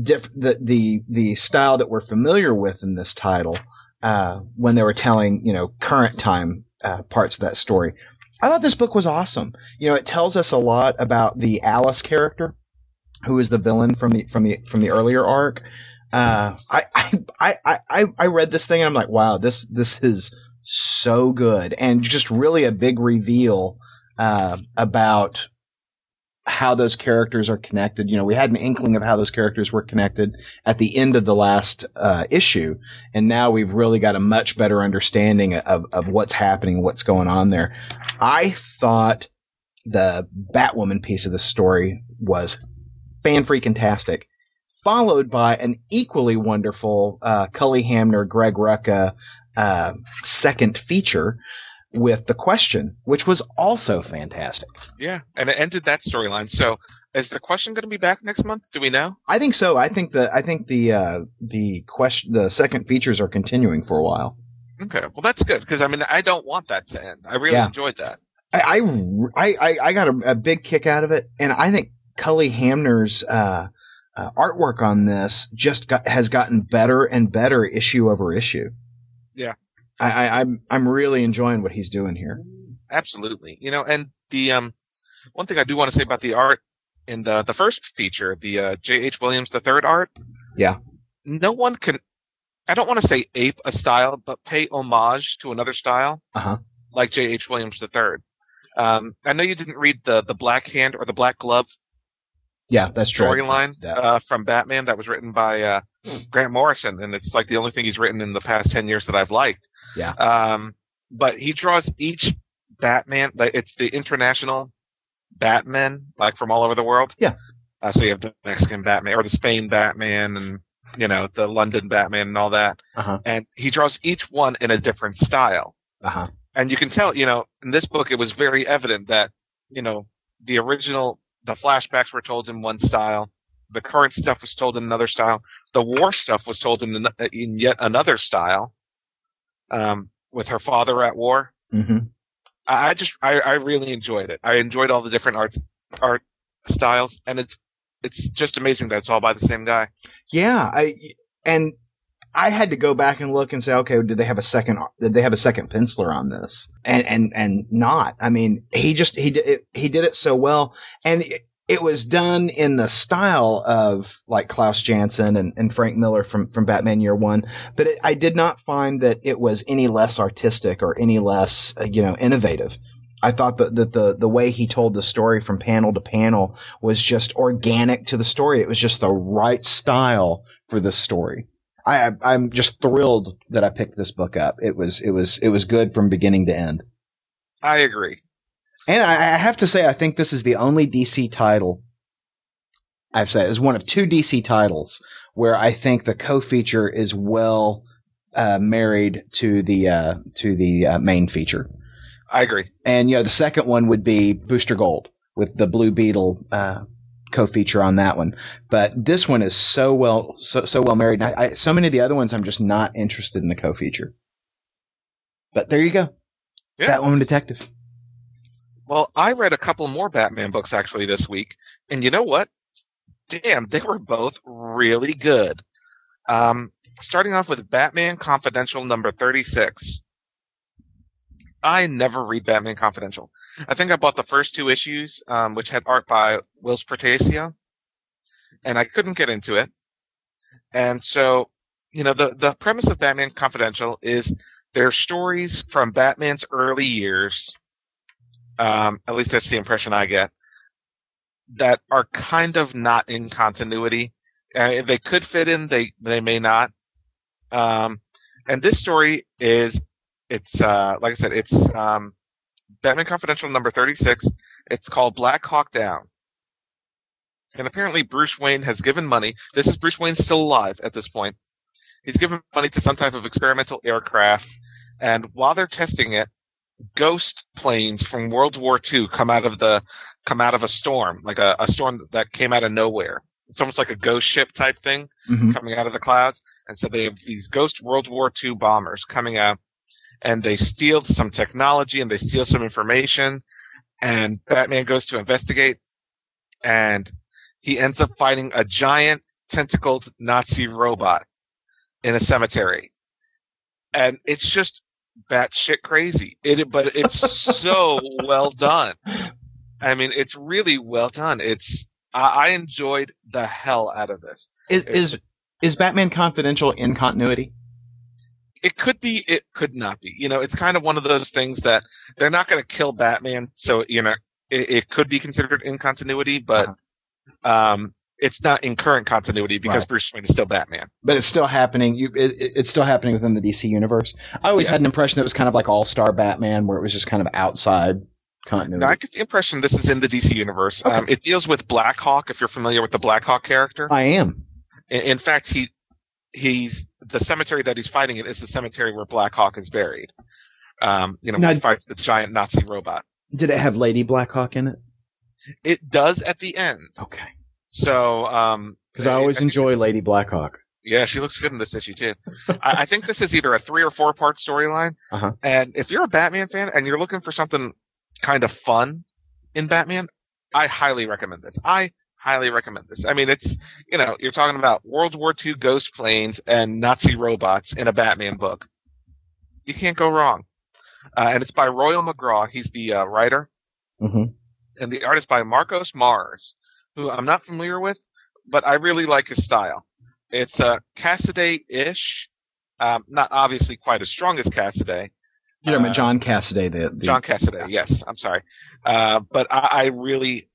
diff- the the the style that we're familiar with in this title uh when they were telling you know current time uh, parts of that story. I thought this book was awesome. You know it tells us a lot about the alice character who is the villain from the from the from the earlier arc uh i i i i, read this thing and i'm like wow this this is so good and just really a big reveal uh, about how those characters are connected. You know, we had an inkling of how those characters were connected at the end of the last uh, issue, and now we've really got a much better understanding of, of what's happening, what's going on there. I thought the Batwoman piece of the story was fan freaking tastic, followed by an equally wonderful uh, Cully Hamner, Greg Rucka uh, second feature with the question, which was also fantastic. yeah, and it ended that storyline. So, is the question going to be back next month? Do we know? I think so. I think the I think the uh, the question the second features are continuing for a while. Okay, well that's good because I mean I don't want that to end. I really Yeah. enjoyed that. I I I, I got a, a big kick out of it, and I think Cully Hamner's uh, uh, artwork on this just got, has gotten better and better issue over issue. Yeah. I, I, I'm I'm really enjoying what he's doing here. Absolutely, you know, and the um one thing I do want to say about the art in the the first feature, the uh, J. H. Williams the third art. Yeah. no one can. I don't want to say ape a style, but pay homage to another style, Uh-huh. like J. H. Williams the third. Um, I know you didn't read the the Black Hand or the Black Glove Yeah, that's true. storyline uh, from Batman that was written by uh, Grant Morrison, and it's like the only thing he's written in the past ten years that I've liked. Yeah. Um, but he draws each Batman like it's the international Batman, like from all over the world. Yeah. Uh, so you have the Mexican Batman or the Spain Batman, and you know the London Batman and all that. Uh-huh. And he draws each one in a different style Uh-huh. and you can tell, you know, in this book, it was very evident that, you know, the original, the flashbacks were told in one style, the current stuff was told in another style, the war stuff was told in, in yet another style, um, with her father at war. hmm I, I just, I, I really enjoyed it. I enjoyed all the different art, art styles, and it's, it's just amazing that it's all by the same guy. Yeah, I and I had to go back and look and say, okay, did they have a second? Did they have a second penciler on this? And and and not. I mean, he just he did it, he did it so well, and it, it was done in the style of like Klaus Janson and, and Frank Miller from from Batman Year One. But it, I did not find that it was any less artistic or any less uh, you know innovative. I thought that the, the the way he told the story from panel to panel was just organic to the story. It was just the right style for this story. I I'm just thrilled that I picked this book up. It was it was it was good from beginning to end. I agree. And I, I have to say, I think this is the only DC title I've said is one of two DC titles where I think the co-feature is well uh, married to the uh, to the uh, main feature. I agree. And you know, the second one would be Booster Gold with the Blue Beetle uh, co-feature on that one. But this one is so well so so well married. I, I, so many of the other ones, I'm just not interested in the co-feature. But there you go, Yeah. Batwoman Detective. Well, I read a couple more Batman books actually this week, and you know what? Damn, they were both really good. Um, starting off with Batman Confidential number 36. I never read Batman Confidential. I think I bought the first two issues, um, which had art by Whilce Portacio, and I couldn't get into it. And so, you know, the, the premise of Batman Confidential is there are stories from Batman's early years um, at least that's the impression I get, that are kind of not in continuity. Uh, they could fit in, they they may not. Um, and this story is, it's uh, like I said, it's um, Batman Confidential number thirty six. It's called Black Hawk Down. And apparently Bruce Wayne has given money. This is Bruce Wayne still alive at this point. He's given money to some type of experimental aircraft, and while they're testing it, ghost planes from World War II come out of the come out of a storm, like a, a storm that came out of nowhere. It's almost like a ghost ship type thing Mhm. coming out of the clouds. And so they have these ghost World War II bombers coming out and they steal some technology and they steal some information and Batman goes to investigate and he ends up fighting a giant tentacled Nazi robot in a cemetery. And it's just batshit crazy. It, but it's so well done. I mean, it's really well done. It's, I, I enjoyed the hell out of this. Is is is Batman Confidential in continuity? It could be, it could not be. You know, it's kind of one of those things that they're not going to kill Batman. So, you know, it, it could be considered in continuity, but, um, it's not in current continuity because Right. Bruce Wayne is still Batman. But it's still happening. You, it, it- it's still happening within the DC universe. I always Yeah. had an impression that it was kind of like All Star Batman, where it was just kind of outside continuity. Now, I get the impression this is in the DC universe. Okay. Um, it deals with Blackhawk, if you're familiar with the Blackhawk character. I am. In, in fact, he he's the cemetery that he's fighting in is the cemetery where Blackhawk is buried. Um, you know, Now- he fights the giant Nazi robot. Did it have Lady Blackhawk in it? It does at the end. Okay. So, um, Because I always think enjoy Lady Blackhawk. Yeah, she looks good in this issue too. I, I think this is either a three or four part storyline. Uh-huh. And if you're a Batman fan and you're looking for something kind of fun in Batman, I highly recommend this. I highly recommend this. I mean, it's, you know, you're talking about World War II ghost planes and Nazi robots in a Batman book. You can't go wrong. Uh, and it's by Royal McGraw. He's the uh, writer hmm and the artist by Marcos Marz, who I'm not familiar with, but I really like his style. It's uh, Cassaday-ish, um, not obviously quite as strong as Cassaday. You know, Uh, John Cassaday, the, the John Cassaday, yes, I'm sorry, uh, but I, I really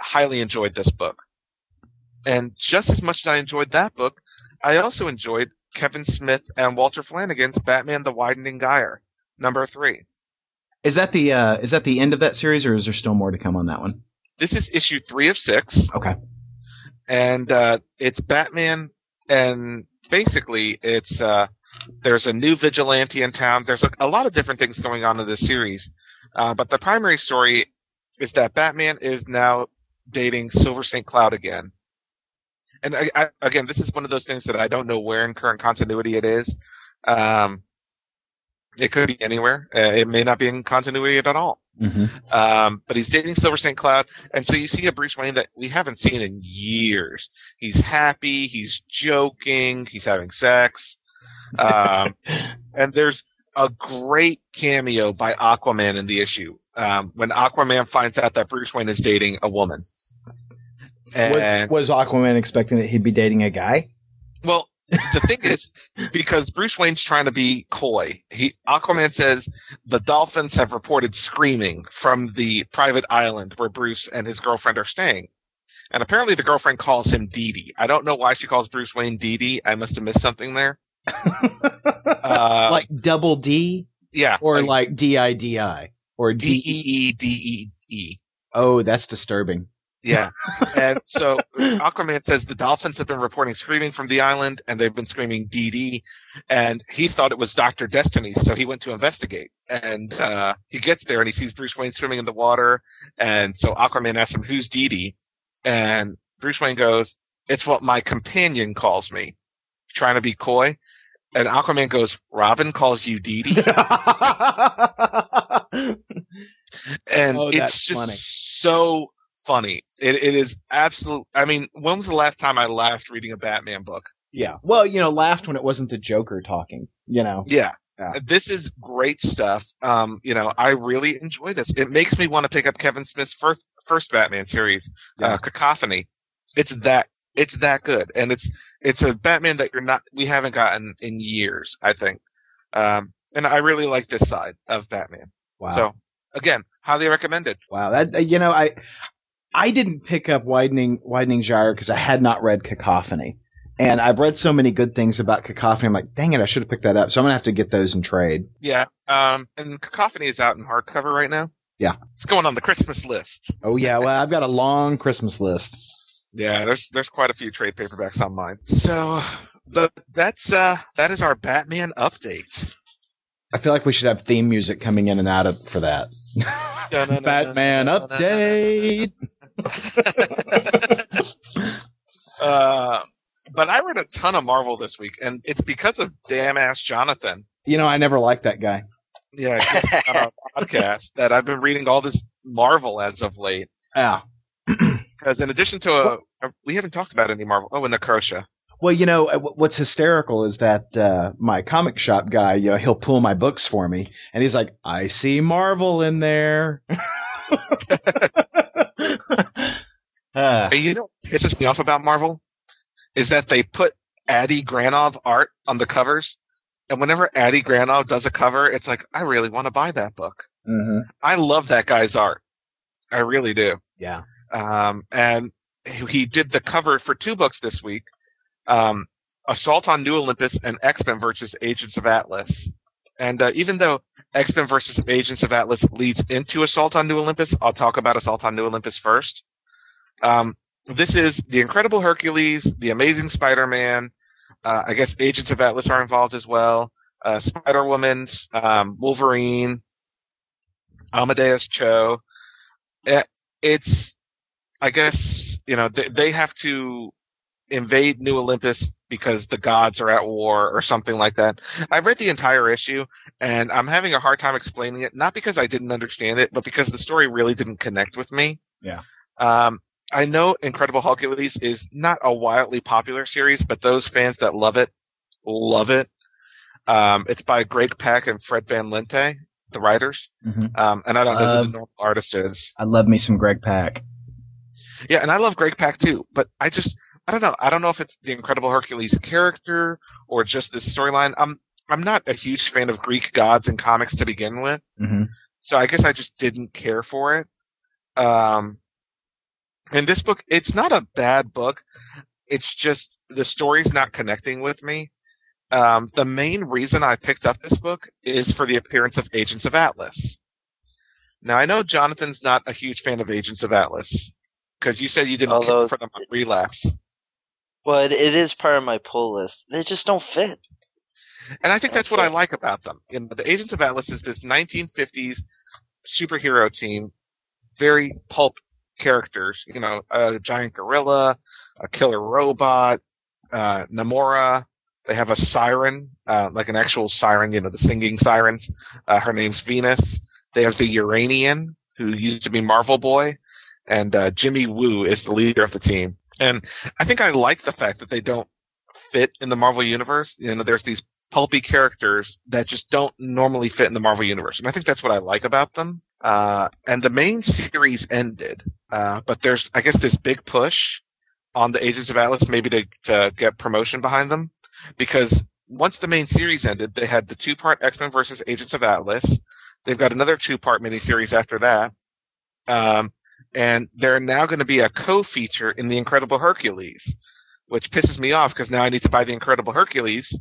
highly enjoyed this book, and just as much as I enjoyed that book, I also enjoyed Kevin Smith and Walter Flanagan's Batman: The Widening Gyre, number three. Is that the uh, is that the end of that series, or is there still more to come on that one? This is issue three of six. Okay. and uh, it's Batman, and basically it's uh, there's a new vigilante in town. There's a, a lot of different things going on in this series, uh, but the primary story is that Batman is now dating Silver St. Cloud again. And I, I, again, this is one of those things that I don't know where in current continuity it is. Um, it could be anywhere. Uh, it may not be in continuity at all. Mm-hmm. Um, but he's dating Silver St. Cloud, and so you see a Bruce Wayne that we haven't seen in years. He's happy, he's joking, he's having sex, um, and there's a great cameo by Aquaman in the issue um, when Aquaman finds out that Bruce Wayne is dating a woman. And Was, was Aquaman expecting that he'd be dating a guy? well, the thing is, because Bruce Wayne's trying to be coy, he Aquaman says the dolphins have reported screaming from the private island where Bruce and his girlfriend are staying. And apparently the girlfriend calls him Dee Dee. I don't know why she calls Bruce Wayne Dee Dee. I must have missed something there. Uh, like double D yeah. or like D I D I or D D. E E D E E. Oh, that's disturbing. Yeah. and so Aquaman says the dolphins have been reporting screaming from the island and they've been screaming Dee Dee. And he thought it was Dr. Destiny. So he went to investigate and, uh, he gets there and he sees Bruce Wayne swimming in the water. And so Aquaman asks him, who's Dee Dee? And Bruce Wayne goes, it's what my companion calls me. Trying to be coy. And Aquaman goes, Robin calls you Dee Dee? and Oh, it's just funny. so funny. It, it is absolute. I mean, when was the last time I laughed reading a Batman book? yeah. Well, you know, laughed when it wasn't the Joker talking. You know. Yeah. Yeah. This is great stuff. Um, you know, I really enjoy this. It makes me want to pick up Kevin Smith's first first Batman series, Yeah. uh, Cacophony. It's that it's that good, and it's it's a Batman that you're not we haven't gotten in years. I think, um, and I really like this side of Batman. Wow. So again, highly recommended. Wow, that uh, you know, I I didn't pick up widening widening gyre because I had not read Cacophony, and I've read so many good things about Cacophony. I'm like, dang it, I should have picked that up. So I'm gonna have to get those in trade. Yeah. Um, and Cacophony is out in hardcover right now. Yeah. It's going on the Christmas list. Oh yeah, well I've got a long Christmas list. Yeah, there's there's quite a few trade paperbacks on mine. So the that's uh that is our Batman update. I feel like we should have theme music coming in and out of for that. Batman update. Uh, but I read a ton of Marvel this week, and it's because of damn ass Jonathan. You know, I never liked that guy. Yeah, guest on our podcast that I've been reading all this Marvel as of late. Yeah. Because in addition to a, a- we haven't talked about any Marvel. Oh, and Necrosha. Well, you know, uh, what's hysterical is that uh, my comic shop guy, you know, he'll pull my books for me, and he's like, "I see Marvel in there." And you know what pisses me off about Marvel is that they put Adi Granov art on the covers. And whenever Adi Granov does a cover, it's like, I really want to buy that book. mhm. I love that guy's art. I really do. Yeah. Um, and he did the cover for two books this week. Um, Assault on New Olympus and X-Men versus Agents of Atlas. And uh, even though X-Men versus Agents of Atlas leads into Assault on New Olympus, I'll talk about Assault on New Olympus first. Um, this is the Incredible Hercules, the Amazing Spider-Man. Uh, I guess Agents of Atlas are involved as well. Uh, Spider-Woman's, um, Wolverine, Amadeus Cho. Eh, It's, I guess, you know, they, they have to invade New Olympus because the gods are at war or something like that. I've read the entire issue and I'm having a hard time explaining it, not because I didn't understand it, but because the story really didn't connect with me. Yeah. Um, I know Incredible Hercules is not a wildly popular series, but those fans that love it, love it. Um, it's by Greg Pak and Fred Van Lente, the writers. Mhm. Um, and I don't know who the normal artist is. I love me some Greg Pak. Yeah, and I love Greg Pak too, but I just I don't know. I don't know if it's the Incredible Hercules character or just this storyline. I'm I'm not a huge fan of Greek gods and comics to begin with, hmm so I guess I just didn't care for it. Um, and this book, it's not a bad book. It's just the story's not connecting with me. Um, the main reason I picked up this book is for the appearance of Agents of Atlas. Now I know Jonathan's not a huge fan of Agents of Atlas because you said you didn't Although- care for them on relapse. Well, it, it is part of my pull list. They just don't fit. And I think that's what I like about them. You know, the Agents of Atlas is this 1950s superhero team, very pulp characters. You know, a giant gorilla, a killer robot, uh, Namora. They have a siren, uh, like an actual siren. You know, the singing sirens. Uh, her name's Venus. They have the Uranian, who used to be Marvel Boy, and uh, Jimmy Woo is the leader of the team. And I think I like the fact that they don't fit in the Marvel universe. You know, there's these pulpy characters that just don't normally fit in the Marvel universe. And I think that's what I like about them. Uh, and the main series ended. Uh, but there's, I guess, this big push on the Agents of Atlas, maybe to, to get promotion behind them. because once the main series ended, they had the two part X Men versus Agents of Atlas. They've got another two part miniseries after that. Um, and they're now going to be a co feature in The Incredible Hercules, which pisses me off because now I need to buy The Incredible Hercules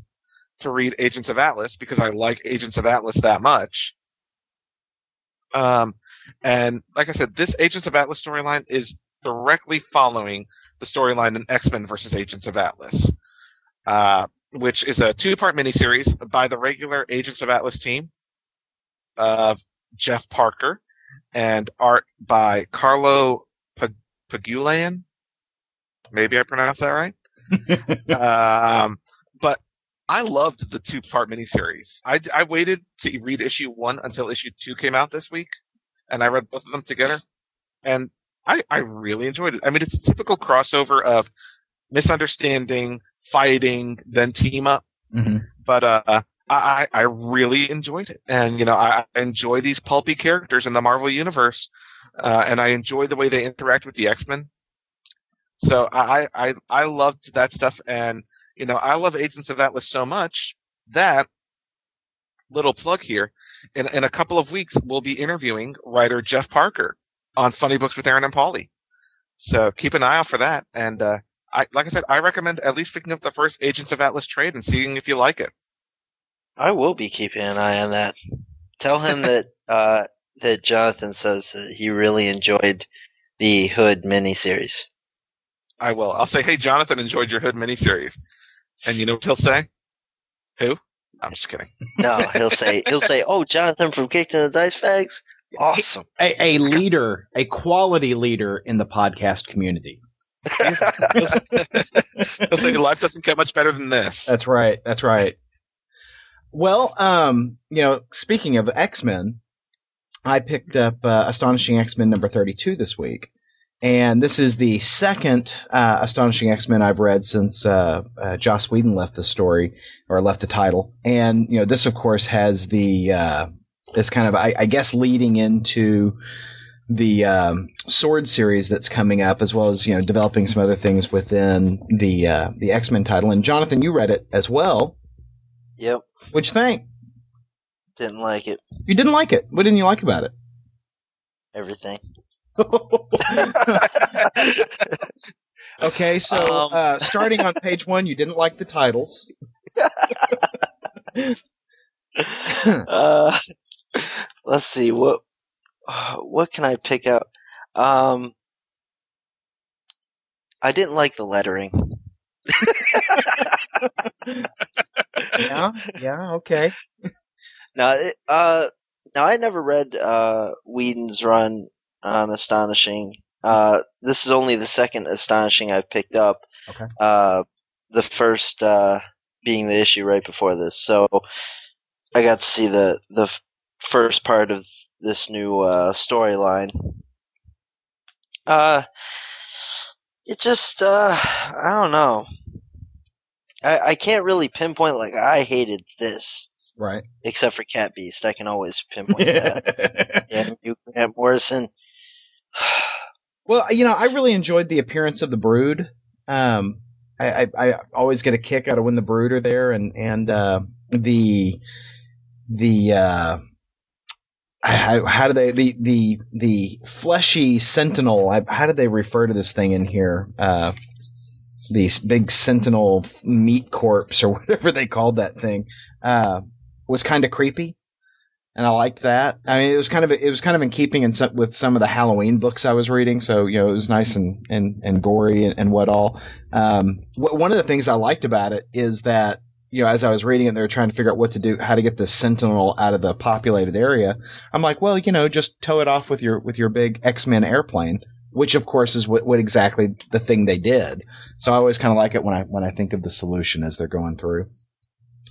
to read Agents of Atlas because I like Agents of Atlas that much. Um, and like I said, this Agents of Atlas storyline is directly following the storyline in X Men versus Agents of Atlas, uh, which is a two part miniseries by the regular Agents of Atlas team of Jeff Parker and art by Carlo Pagulayan. Maybe I pronounced that right. um, but I loved the two part miniseries. I, I waited to read issue one until issue two came out this week, and I read both of them together, and I, I really enjoyed it. I mean, it's a typical crossover of misunderstanding, fighting, then team up. Mm-hmm. But uh, I, I really enjoyed it, and you know, I, I enjoy these pulpy characters in the Marvel universe, uh, and I enjoy the way they interact with the X Men. So I, I I loved that stuff, and you know, I love Agents of Atlas so much that little plug here. In, in a couple of weeks, we'll be interviewing writer Jeff Parker on Funny Books with Aaron and Polly. So keep an eye out for that. And uh, I, like I said, I recommend at least picking up the first Agents of Atlas trade and seeing if you like it. I will be keeping an eye on that. Tell him that uh, that Jonathan says that he really enjoyed the Hood miniseries. I will. I'll say, hey, Jonathan enjoyed your Hood miniseries. And you know what he'll say? Who? I'm just kidding. No, he'll say he'll say, "Oh, Jonathan from Kicking the Dice Bags, awesome." A, a leader, a quality leader in the podcast community. he'll say life doesn't get much better than this. That's right. That's right. Well, um, you know, speaking of X Men, I picked up uh, Astonishing X Men number 32 this week. And this is the second uh, Astonishing X Men I've read since uh, uh, Joss Whedon left the story or left the title. And, you know, this, of course, has the, uh, is kind of, I, I, guess, leading into the um, Sword series that's coming up, as well as, you know, developing some other things within the, uh, the X Men title. And, Jonathan, you read it as well. Yep. Which thing? Didn't like it. You didn't like it. What didn't you like about it? Everything. okay, so um, uh, starting on page one, you didn't like the titles. uh, let's see what what can I pick out. Um, I didn't like the lettering. Yeah, yeah, okay. Now, uh, now I never read uh, Whedon's run on Astonishing. Uh, this is only the second Astonishing I've picked up. Okay. Uh, the first uh, being the issue right before this, so I got to see the the first part of this new uh, storyline. Uh, it just uh, I don't know. I, I can't really pinpoint like I hated this. Right. Except for Cat Beast, I can always pinpoint that. yeah, you Grant Morrison. well, you know, I really enjoyed the appearance of the Brood. Um, I, I, I, always get a kick out of when the Brood are there, and and uh, the the uh, how, how do they the the the fleshy sentinel? How do they refer to this thing in here? Uh, these big sentinel meat corpse or whatever they called that thing uh, was kind of creepy and I liked that. I mean, it was kind of it was kind of in keeping in some, with some of the Halloween books I was reading, so you know it was nice and and, and gory and, and what all. Um, one of the things I liked about it is that you know as I was reading it, they were trying to figure out what to do, how to get the Sentinel out of the populated area. I'm like, well, you know, just tow it off with your with your big X Men airplane. Which of course is what, what exactly the thing they did. So I always kind of like it when I when I think of the solution as they're going through.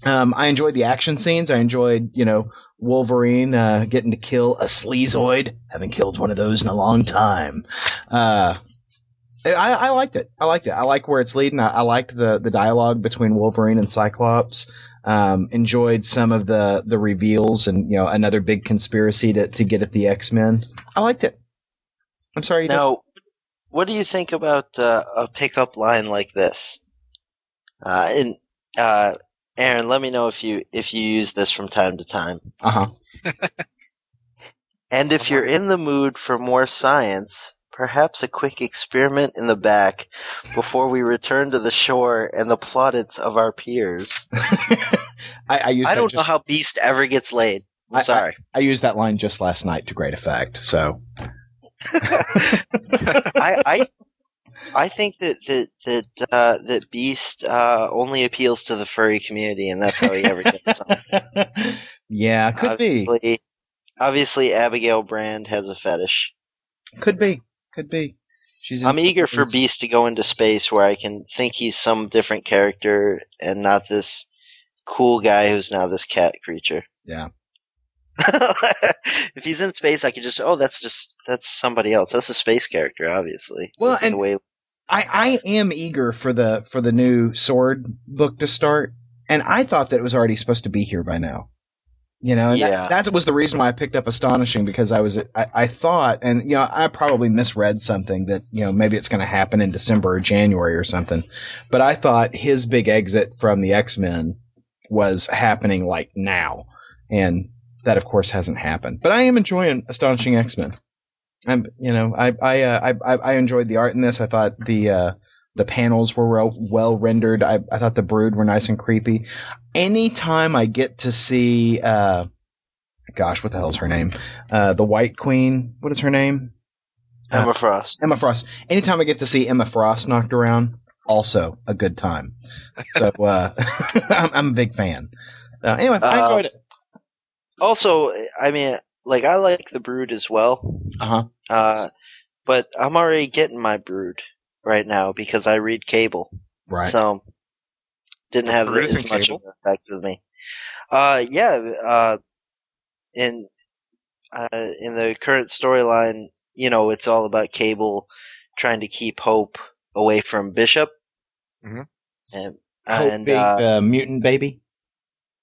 Um, I enjoyed the action scenes. I enjoyed, you know, Wolverine uh, getting to kill a sleazoid. Haven't killed one of those in a long time. Uh, I, I, liked it. I liked it. I like where it's leading. I, I liked the the dialogue between Wolverine and Cyclops. Um, enjoyed some of the the reveals and you know another big conspiracy to to get at the X Men. I liked it. I'm sorry. now, what do you think about uh, a pickup line like this? Uh, and Uh, Aaron, let me know if you if you use this from time to time. Uh huh. And if you're in the mood for more science, perhaps a quick experiment in the back before we return to the shore and the plaudits of our peers. I, I used I don't know how Beast ever gets laid. I'm I- sorry. I used that line just last night to great effect. So I, I I think that that that uh, that Beast uh, only appeals to the furry community, and that's how he ever gets on. yeah, could be, obviously, obviously, Abigail Brand has a fetish. could be, could be. She's. I'm eager for. Beast to go into space where I can think he's some different character and not this cool guy who's now this cat creature. Yeah. if he's in space, I could just oh, that's just that's somebody else. That's a space character, obviously. Well, and- way I, I am eager for the for the new sword book to start, and I thought that it was already supposed to be here by now. You know, and Yeah. that, was the reason why I picked up Astonishing because I was I, I thought, and you know, I probably misread something that you know maybe it's going to happen in December or January or something, but I thought his big exit from the X Men was happening like now, and that of course hasn't happened. But I am enjoying Astonishing X Men. I'm, you know, I I, uh, I I I enjoyed the art in this. I thought the uh, the panels were well, well rendered. I, I thought the brood were nice and creepy. Anytime I get to see, uh, gosh, what the hell's her name? Uh, the White Queen. What is her name? Emma Frost. Emma Frost. Anytime I get to see Emma Frost knocked around, also a good time. So uh, I'm, I'm a big fan. Uh, anyway, I Uh, enjoyed it. Also, I mean, like I like the Brood as well. Uh huh. Uh, but I'm already getting my Brood right now because I read Cable. Right. So didn't have Brood is as much Cable? of an effect with me. Uh, yeah. Uh, in uh, in the current storyline, you know, it's all about Cable trying to keep Hope away from Bishop. Mhm. And, Hope and big uh, uh, mutant baby.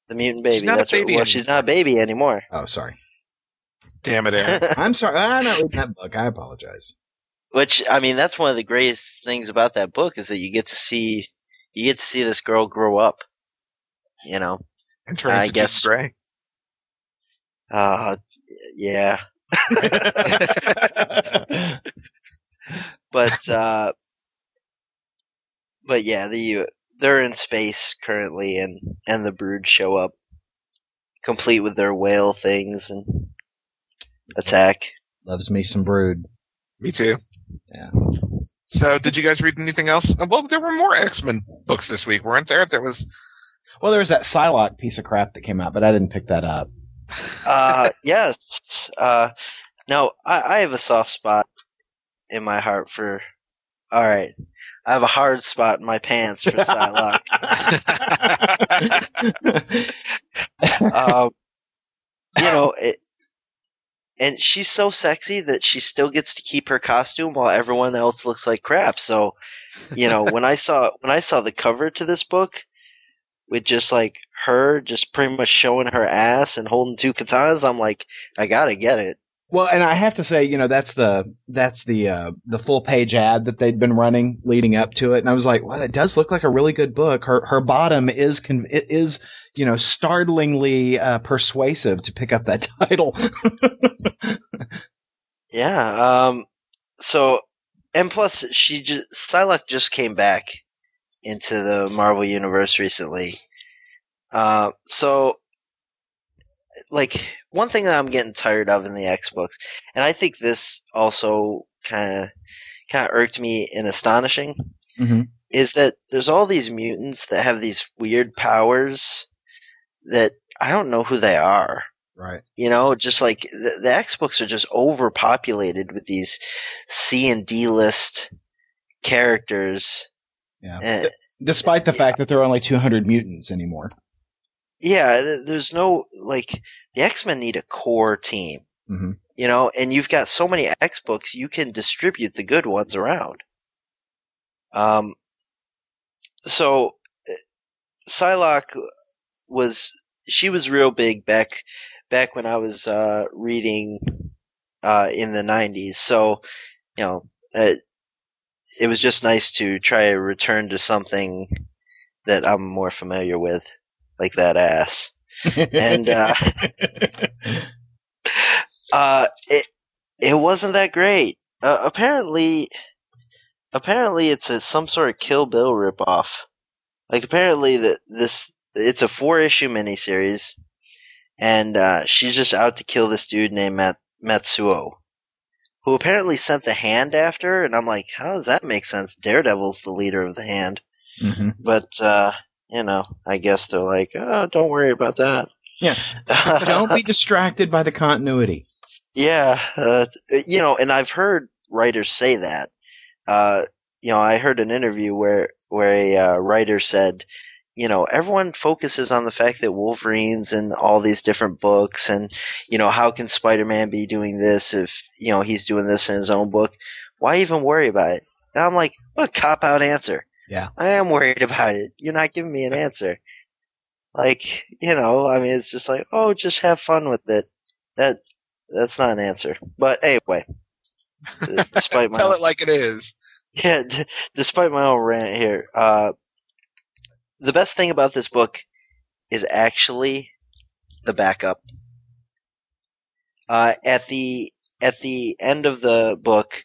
the mutant baby. She's not a that's what- baby well, she's not a baby anymore. Oh, sorry. Damn it, Aaron. I'm sorry. I'm not reading that book. I apologize. Which I mean, that's one of the greatest things about that book is that you get to see you get to see this girl grow up. You know, And turn I into guess- Jean Grey. uh, yeah. But uh, but yeah, the they're in space currently, and and the Brood show up, complete with their whale things and attack. Loves me some brood. Me too. Yeah. So, did you guys read anything else? Uh, Well, there were more X Men books this week, weren't there? There was. Well, there was that Psylocke piece of crap that came out, but I didn't pick that up. Uh, yes. Uh, no, I, I have a soft spot in my heart for. All right, I have a hard spot in my pants for Psylocke. um, you know, it, and she's so sexy that she still gets to keep her costume while everyone else looks like crap. So, you know, when I saw when I saw the cover to this book with just like her just pretty much showing her ass and holding two katanas, I'm like, I gotta get it. well, and I have to say, you know, that's the that's the uh, the full page ad that they'd been running leading up to it, and I was like, well, it does look like a really good book. Her her bottom is con- it is you know startlingly uh, persuasive to pick up that title. Yeah. Um. So, and plus, she just Psylocke just came back into the Marvel universe recently. Uh. So, like one thing that I'm getting tired of in the X books, and I think this also kind of kind of irked me in astonishing, Mhm. is that there's all these mutants that have these weird powers that I don't know who they are. Right. You know, just like the, the X books are just overpopulated with these C and D list characters. Yeah. Eh, Despite the fact that there are only 200 mutants anymore. yeah, there's no like the X Men need a core team. Mhm. You know, and you've got so many X books, you can distribute the good ones around. Um, so eh, Psylocke was she was real big back back when I was uh, reading uh, in the '90s. So you know, uh, it was just nice to try to return to something that I'm more familiar with, like that ass. And, uh, Uh, it it wasn't that great. Uh, apparently, apparently it's a, some sort of Kill Bill ripoff. Like apparently that this it's a four issue miniseries, and uh, she's just out to kill this dude named Mat- Matsuo, who apparently sent the hand after. her, And I'm like, how does that make sense? Daredevil's the leader of the hand, hmm but uh, you know, I guess they're like, oh, don't worry about that. Yeah. Don't be distracted by the continuity. Yeah, uh, you know, and I've heard writers say that. Uh, you know, I heard an interview where where a uh, writer said, you know, everyone focuses on the fact that Wolverine's in all these different books, and you know, how can Spider-Man be doing this if you know he's doing this in his own book? Why even worry about it? And I'm like, what a cop out answer. Yeah. I am worried about it. You're not giving me an answer. Like, you know, I mean, it's just like, oh, just have fun with it. That that's not an answer. But anyway, despite my Tell it like it is. yeah, d- despite my own rant here, uh, the best thing about this book is actually the backup. Uh, at the at the end of the book,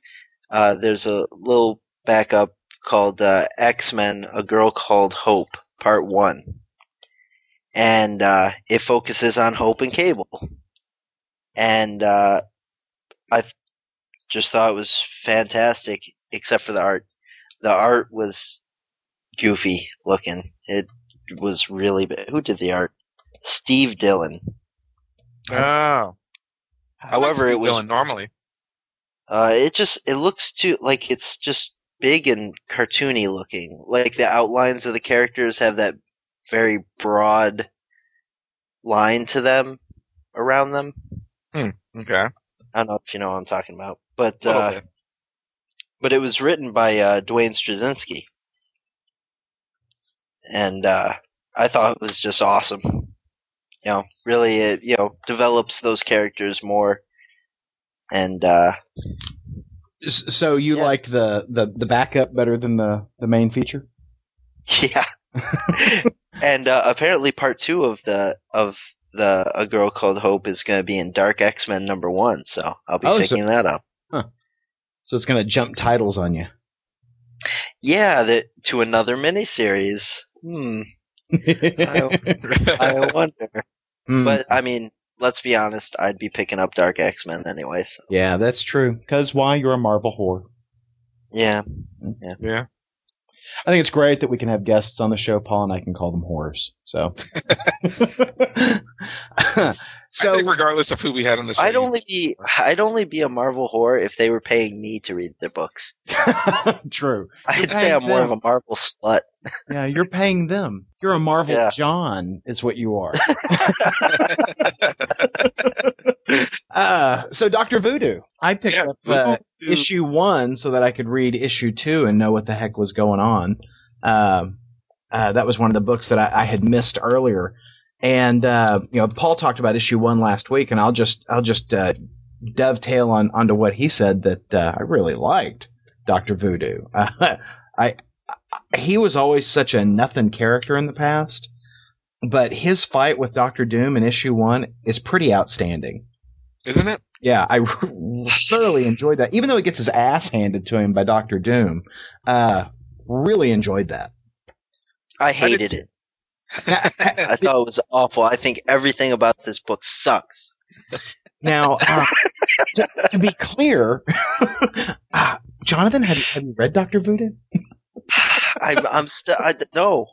uh, there's a little backup called uh, X Men: A Girl Called Hope, Part One, and uh, it focuses on Hope and Cable. And uh, I th- just thought it was fantastic, except for the art. The art was goofy looking. It was really bad. Who did the art? Steve Dillon. Oh. However, it was normally. Uh, it just it looks too like it's just big and cartoony looking. Like the outlines of the characters have that very broad line to them around them. Okay. I don't know if you know what I'm talking about, but Little uh, bit. but it was written by uh, Duane Swierczynski, and uh, I thought it was just awesome. You know, really, it you know develops those characters more, and uh, So you Yeah. liked the, the, the backup better than the, the main feature? Yeah. and uh, apparently, part two of the of the A Girl Called Hope is going to be in Dark X Men number one. So I'll be Oh, so- picking that up. So it's going to jump titles on you. Yeah, the, to another miniseries. Hmm. I wonder. Hmm. But I mean, let's be honest. I'd be picking up Dark X Men anyway. So yeah, that's true. Because why? You're a Marvel whore. yeah, yeah. I think it's great that we can have guests on the show, Paul, and I can call them whores. So, I so think regardless of who we had on the show, I'd only be I'd only be a Marvel whore if they were paying me to read their books. true. I'd say I'm more of a Marvel slut. Yeah, you're paying them. You're a Marvel Yeah. John, is what you are. uh, so Doctor Voodoo, I picked Yeah, up uh, issue one so that I could read issue two and know what the heck was going on. Um, uh, that was one of the books that I, I had missed earlier, and uh, you know, Paul talked about issue one last week, and I'll just I'll just uh, dovetail on onto what he said that uh, I really liked Doctor Voodoo. Uh, I he was always such a nothing character in the past, but his fight with Doctor Doom in issue one is pretty outstanding. isn't it? Yeah, I thoroughly enjoyed that. Even though he gets his ass handed to him by Doctor Doom, uh, really enjoyed that. I hated too. it. I thought it was awful. I think everything about this book sucks. now, uh, to, to be clear, uh, Jonathan, have you, have you read Doctor Voodoo? I'm, I'm still no,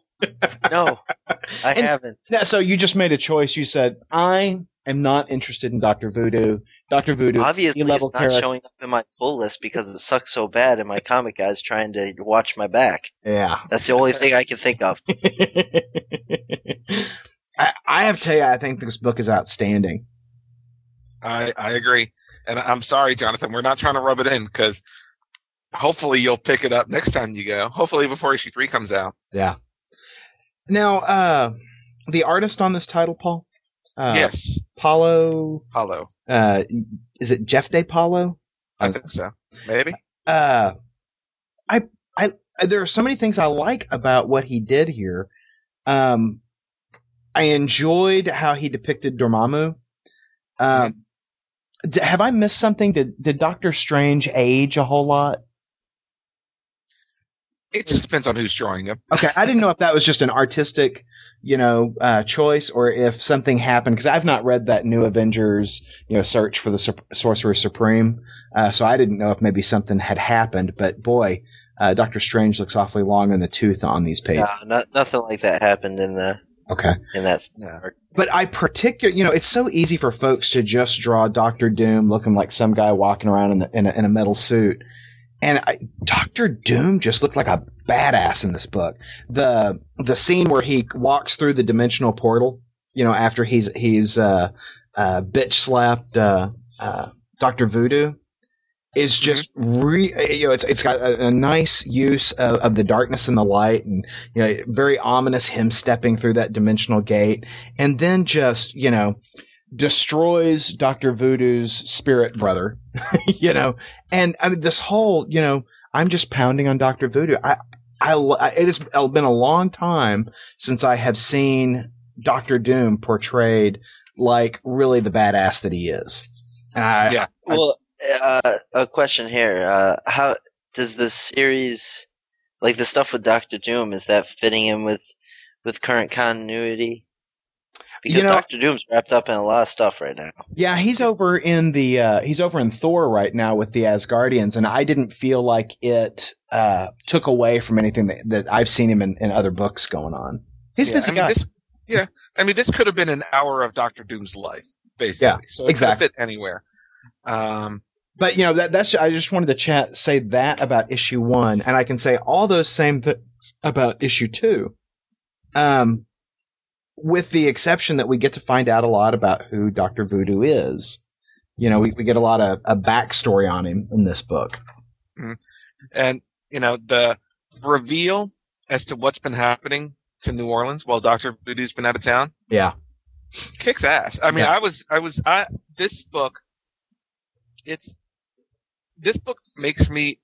no, I And- haven't. So you just made a choice. You said, I am not interested in Doctor Voodoo. Doctor Voodoo, Obviously, level it's not character. showing up in my pull list because it sucks so bad, and my comic guy's trying to watch my back. Yeah. That's the only thing I can think of. I, I have to tell you, I think this book is outstanding. I I agree, and I'm sorry, Jonathan. We're not trying to rub it in because hopefully you'll pick it up next time you go. Hopefully before issue three comes out. Yeah. Now, uh, the artist on this title, Paul? Uh, yes, Paulo, Hollow. uh, is it Jefte Palo? I think so. Maybe. Uh, I, I, there are so many things I like about what he did here. Um, I enjoyed how he depicted Dormammu. Um, d- have I missed something? Did did Doctor Strange age a whole lot? It just depends on who's drawing him. Okay, I didn't know if that was just an artistic, you know, uh, choice or if something happened because I've not read that new Avengers, you know, search for the Sur- Sorcerer Supreme, uh, so I didn't know if maybe something had happened. But boy, uh, Doctor Strange looks awfully long in the tooth on these pages. No, not, nothing like that happened in the Okay, in that. Yeah. but I particular, you know, it's so easy for folks to just draw Doctor Doom looking like some guy walking around in, the, in, a, in a metal suit. And I, Doctor Doom just looked like a badass in this book. The the scene where he walks through the dimensional portal, you know, after he's he's uh, uh, bitch slapped uh, uh, Doctor Voodoo, is just re- you know it's it's got a, a nice use of, of the darkness and the light, and you know very ominous him stepping through that dimensional gate, and then just you know destroys Doctor Voodoo's spirit brother, you know, and I mean this whole you know I'm just pounding on Doctor Voodoo. I, I it has been a long time since I have seen Doctor Doom portrayed like really the badass that he is. And I, Yeah. Well, uh, a question here: uh, How does the series, like the stuff with Doctor Doom, is that fitting in with with current continuity? Because You know- Doctor Doom's wrapped up in a lot of stuff right now. Yeah, he's over in the uh, he's over in Thor right now with the Asgardians, and I didn't feel like it uh, took away from anything that, that I've seen him in, in other books going on. He's a Yeah, busy I mean, guy. this, yeah, I mean, this could have been an hour of Doctor Doom's life, basically. Yeah, so it exactly. could fit anywhere. Um, But you know that that's I just wanted to chat say that about issue one, and I can say all those same things about issue two. Um, with the exception that we get to find out a lot about who Doctor Voodoo is. You know, we, we get a lot of a backstory on him in this book. Mm-hmm. and you know the reveal as to what's been happening to New Orleans while Doctor Voodoo's been out of town Yeah, kicks ass. I mean, Yeah. I was, I was, I this book, it's this book makes me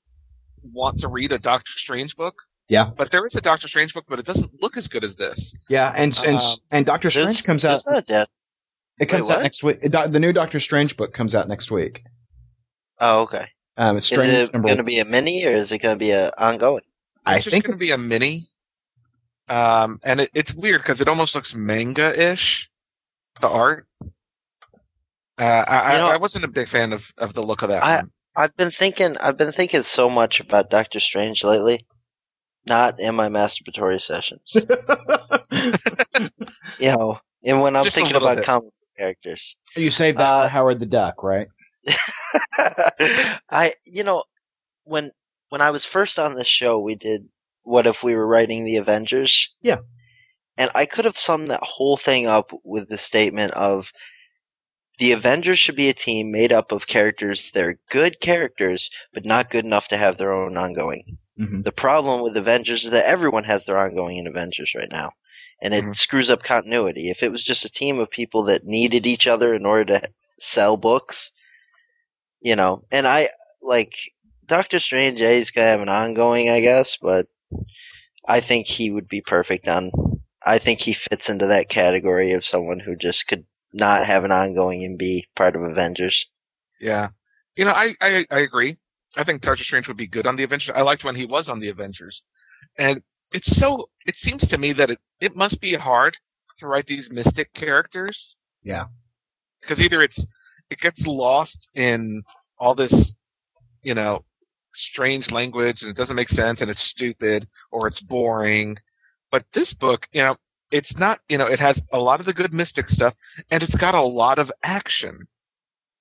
want to read a Doctor Strange book. Yeah. but there is a Doctor Strange book, but it doesn't look as good as this. yeah, and and Um, and Doctor Strange There's- comes out. there's not a death. It comes Wait, out next week. The new Doctor Strange book comes out next week. Oh, okay. Um, it's Is it going to be a mini or is it going to be a ongoing? I It's just think going to be a mini, um, and it, it's weird because it almost looks manga-ish. The art. Uh, I, You know- I, I wasn't a big fan of, of the look of that I- one. I've been thinking. I've been thinking so much about Doctor Strange lately. Not in my masturbatory sessions, you know, and when I'm Just a thinking little about bit. comic book characters. you saved that Uh, for Howard the Duck, right? I, you know, when when I was first on this show, we did what if we were writing the Avengers? Yeah. And I could have summed that whole thing up with the statement of the Avengers should be a team made up of characters that are good characters, but not good enough to have their own ongoing. Mm-hmm. The problem with Avengers is that everyone has their ongoing in Avengers right now. And it Mhm. screws up continuity. If it was just a team of people that needed each other in order to sell books, you know, and I like Doctor Strange, yeah, he's gonna have an ongoing, I guess, but I think he would be perfect on I think he fits into that category of someone who just could not have an ongoing and be part of Avengers. Yeah. You know, I, I, I agree. I think Doctor Strange would be good on the Avengers. I liked when he was on the Avengers. And it's so, it seems to me that it, it must be hard to write these mystic characters. Yeah. Because either it's, it gets lost in all this, you know, strange language and it doesn't make sense and it's stupid or it's boring. But this book, you know, it's not, you know, it has a lot of the good mystic stuff and it's got a lot of action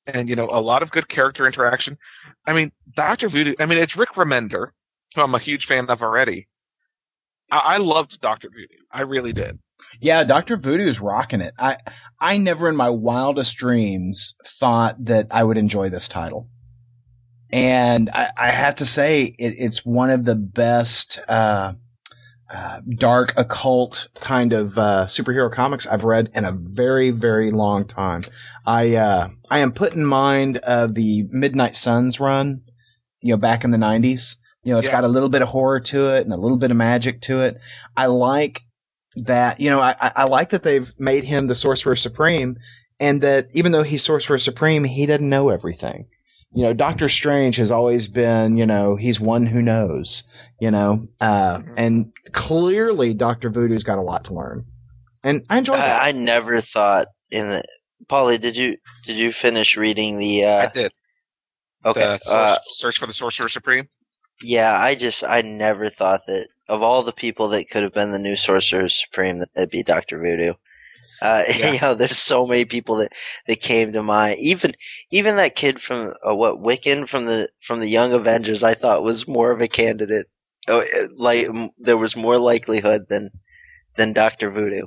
and you know a lot of good character interaction. I mean, Doctor Voodoo. I mean, it's Rick Remender, who I'm a huge fan of already. I, I loved Doctor Voodoo. I really did. Yeah, Doctor Voodoo is rocking it. I I never in my wildest dreams thought that I would enjoy this title, and I, I have to say it, it's one of the best uh, uh, dark occult kind of uh, superhero comics I've read in a very very long time. I uh, I am put in mind of the Midnight Suns run, you know, back in the '90s. You know, it's Yeah. got a little bit of horror to it and a little bit of magic to it. I like that you know I, I like that they've made him the sorcerer supreme, and that even though he's sorcerer supreme, he doesn't know everything. You know, Doctor Strange has always been, you know, he's one who knows, you know, uh, Mhm. and clearly Doctor Voodoo's got a lot to learn, and I enjoy that. I, I never thought in the. Paulie, did you did you finish reading the? Uh, I did. okay, The uh, search for the Sorcerer Supreme. yeah, I just I never thought that of all the people that could have been the new Sorcerer Supreme, that it'd be Doctor Voodoo. Uh, Yeah. you know, there's so many people that, that came to mind. Even even that kid from uh, what Wiccan from the from the Young Avengers, I thought was more of a candidate. Oh, like m- there was more likelihood than than Doctor Voodoo.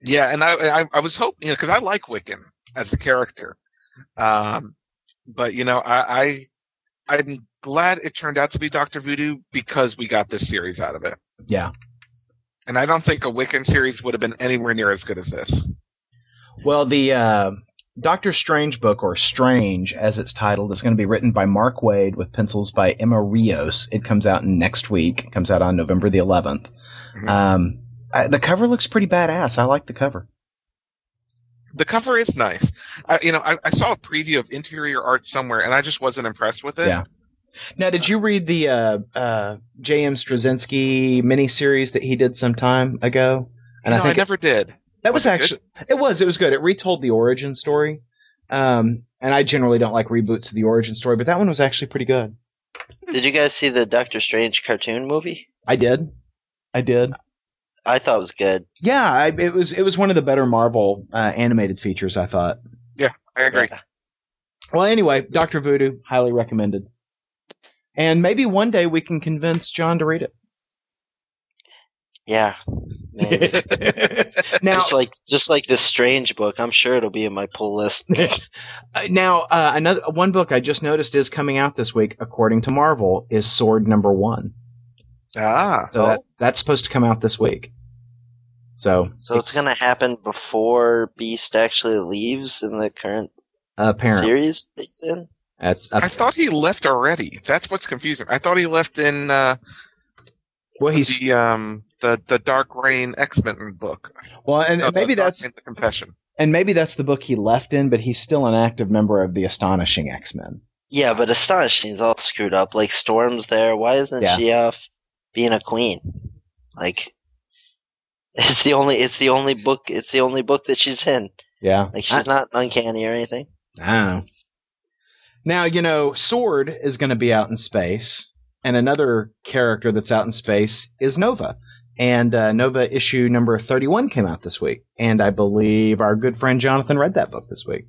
Yeah, and I I, I was hoping, you know, because I like Wiccan as a character, um, but you know, I, I I'm glad it turned out to be Doctor Voodoo because we got this series out of it, yeah. And I don't think a Wiccan series would have been anywhere near as good as this. Well, the uh, Doctor Strange book, or Strange as it's titled, is going to be written by Mark Waid with pencils by Emma Rios. It comes out next week. It comes out on November the 11th. Mhm. Um, I, the cover looks pretty badass. I like the cover. The cover is nice. I, you know, I, I saw a preview of interior art somewhere, and I just wasn't impressed with it. Yeah. Now, did you read the uh, uh, J.M. Straczynski miniseries that he did some time ago? And no, I, think it- never did. that was, was it good? actually it was it was good. It retold the origin story. Um, and I generally don't like reboots of the origin story, but that one was actually pretty good. Did you guys see the Doctor Strange cartoon movie? I did. I did. I thought it was good. Yeah, I, it was it was one of the better Marvel uh, animated features. I thought. Yeah, I agree. Yeah. Well, anyway, Doctor Voodoo, highly recommended. And maybe one day we can convince John to read it. Yeah, man. it. now, just like just like this strange book, I'm sure it'll be in my pull list. uh, now uh, another one book I just noticed is coming out this week, according to Marvel, is Sword Number One. Ah, So Oh. that, that's supposed to come out this week. So, So it's gonna happen before Beast actually leaves in the current apparently series that he's in. That's I thought he left already. That's what's confusing. I thought he left in uh, well he's the um the the Dark Reign X Men book. well and No, the maybe Dark that's Reign, the Confession. and maybe that's the book he left in, but he's still an active member of the Astonishing X Men. Yeah, but Astonishing's all screwed up. Like Storm's there. Why isn't Yeah. she off being a queen? Like it's the only it's the only book it's the only book that she's in. Yeah, Like she's not uncanny or anything. I don't know. Now, you know, Sword is going to be out in space, and another character that's out in space is Nova. And uh, Nova issue number 31 came out this week. And I believe our good friend Jonathan read that book this week.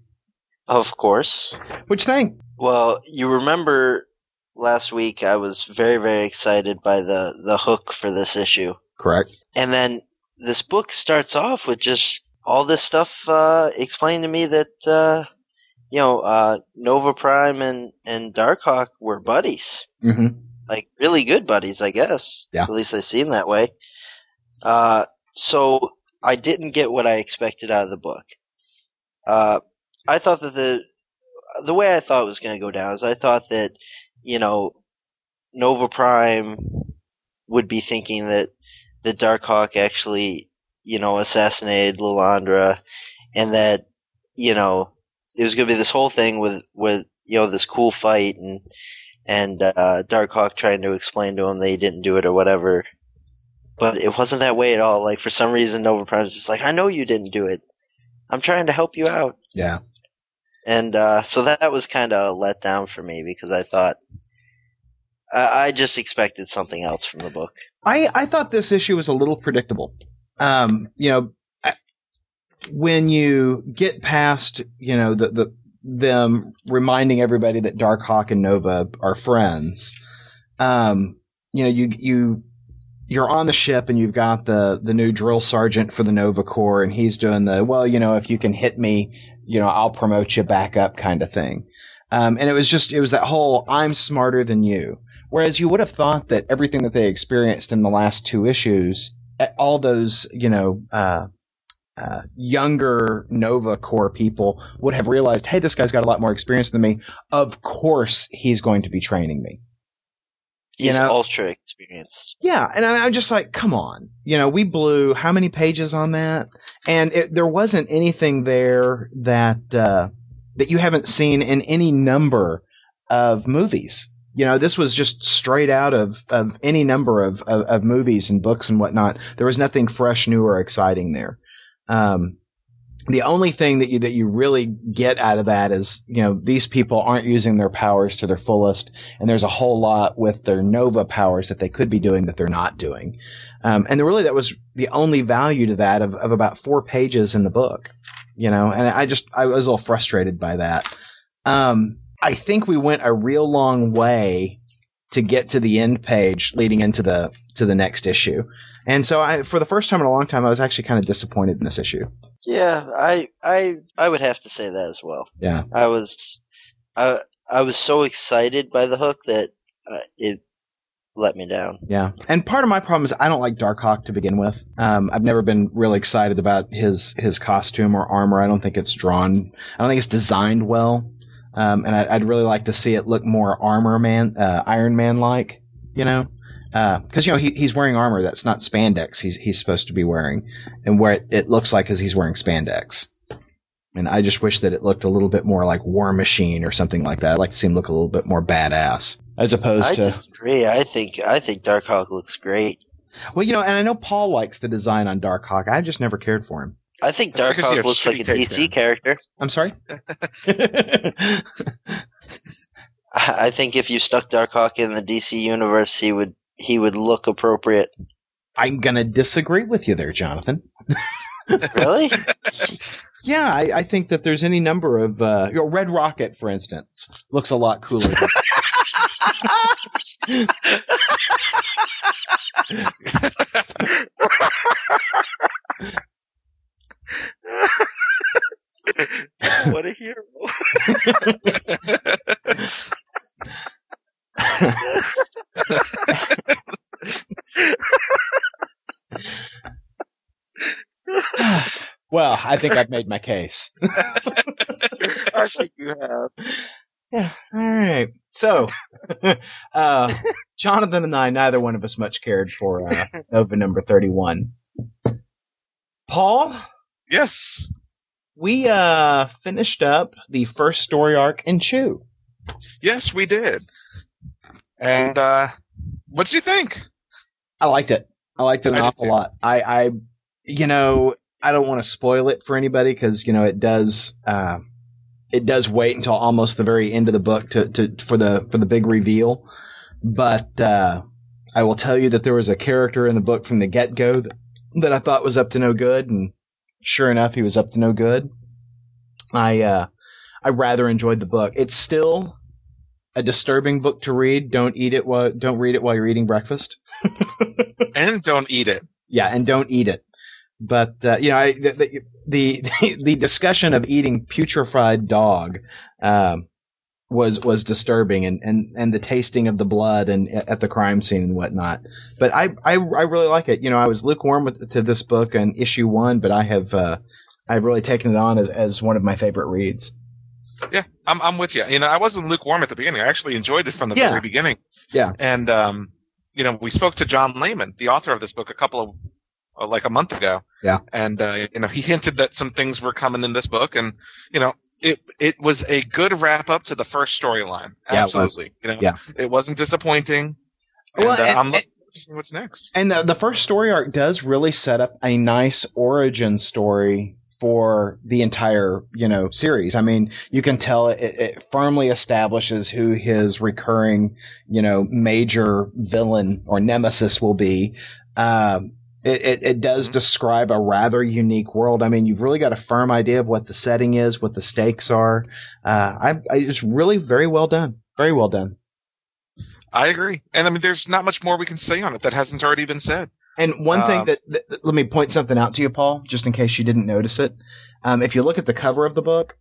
Of course. Which thing? Well, you remember last week I was very, very excited by the, the hook for this issue. Correct. And then this book starts off with just all this stuff uh, explained to me that, uh, you know, uh, Nova Prime and, and Darkhawk were buddies. hmm Like, really good buddies, I guess. Yeah. At least they seem that way. Uh, so I didn't get what I expected out of the book. Uh, I thought that the the way I thought it was going to go down is I thought that you know Nova Prime would be thinking that the Darkhawk actually you know assassinated Lilandra, and that you know it was going to be this whole thing with with you know this cool fight and and uh, Darkhawk trying to explain to him that he didn't do it or whatever. But it wasn't that way at all. Like for some reason, Nova Prime was just like, "I know you didn't do it. I'm trying to help you out." Yeah. And uh, so that was kind of a letdown for me because I thought I, I just expected something else from the book. I, I thought this issue was a little predictable. Um, you know, when you get past, you know, the, the, them reminding everybody that Darkhawk and Nova are friends, um, you know, you, you, you're on the ship and you've got the, the new drill sergeant for the Nova Corps and he's doing the, well, you know, if you can hit me, you know, I'll promote you back up kind of thing. Um, and it was just, it was that whole, I'm smarter than you. Whereas you would have thought that everything that they experienced in the last two issues, eh, all those, you know, uh, uh, younger Nova Corps people would have realized, hey, this guy's got a lot more experience than me. Of course, he's going to be training me. He's you know, ultra experienced. Yeah, and I, I'm just like, come on. You know, we blew how many pages on that, and it, there wasn't anything there that uh, that you haven't seen in any number of movies. You know, this was just straight out of, of any number of, of, of movies and books and whatnot. There was nothing fresh, new, or exciting there. Um, the only thing that you that you really get out of that is you know these people aren't using their powers to their fullest, and there's a whole lot with their Nova powers that they could be doing that they're not doing, um, and really that was the only value to that of, of about four pages in the book, you know, and I just I was a little frustrated by that. Um, I think we went a real long way to get to the end page leading into the to the next issue. And so I for the first time in a long time I was actually kind of disappointed in this issue. Yeah, I I I would have to say that as well. Yeah. I was I I was so excited by the hook that uh, it let me down. Yeah. And part of my problem is I don't like Darkhawk to begin with. Um, I've never been really excited about his his costume or armor. I don't think it's drawn. I don't think it's designed well. Um, and I, would really like to see it look more armor man, uh, Iron Man like, you know, because uh, you know he, he's wearing armor that's not spandex. He's he's supposed to be wearing, and where it, it looks like is he's wearing spandex. And I just wish that it looked a little bit more like War Machine or something like that. I'd like to see him look a little bit more badass as opposed I to. I disagree. I think I think Darkhawk looks great. Well, you know, and I know Paul likes the design on Darkhawk. I just never cared for him. I think Darkhawk looks like a DC character. I'm sorry. I think if you stuck Darkhawk in the DC universe, he would he would look appropriate. I'm gonna disagree with you there, Jonathan. really? yeah, I, I, think that there's any number of uh, you know, Red Rocket, for instance, looks a lot cooler. what a hero. well, I think I've made my case. I think you have. Yeah. All right. So, uh, Jonathan and I, neither one of us much cared for uh, Nova number 31. Paul? Yes. We uh, finished up the first story arc in Chew. Yes, we did. And uh, what did you think? I liked it. I liked it an I awful lot. I, I, you know, I don't want to spoil it for anybody because you know it does. Uh, it does wait until almost the very end of the book to, to for the for the big reveal. But uh, I will tell you that there was a character in the book from the get go that, that I thought was up to no good, and sure enough, he was up to no good. I uh, I rather enjoyed the book. It's still a disturbing book to read. Don't eat it while don't read it while you're eating breakfast. and don't eat it. Yeah, and don't eat it. But uh, you know, I, the, the, the discussion of eating putrefied dog um, was was disturbing, and, and, and the tasting of the blood and at the crime scene and whatnot. But I, I, I really like it. You know, I was lukewarm with, to this book and issue one, but I have uh, I've really taken it on as, as one of my favorite reads. Yeah, I'm I'm with you. You know, I wasn't lukewarm at the beginning. I actually enjoyed it from the Yeah. very beginning. Yeah. And um, you know, we spoke to John Layman, the author of this book, a couple of uh, like a month ago. Yeah. And uh, you know, he hinted that some things were coming in this book, and you know, it it was a good wrap up to the first storyline. Yeah, it was. Absolutely. You know, Yeah. it wasn't disappointing. And, Well, uh, I'm looking to see what's next. And the, the first story arc does really set up a nice origin story for the entire, you know, series. I mean, you can tell it, it firmly establishes who his recurring, you know, major villain or nemesis will be. Um, it, it, it does describe a rather unique world. I mean, you've really got a firm idea of what the setting is, what the stakes are. Uh, I, I, it's really very well done. Very well done. I agree. And I mean, there's not much more we can say on it that hasn't already been said. And one thing Um, that, that, that- let me point something out to you, Paul, just in case you didn't notice it. Um, if you look at the cover of the book,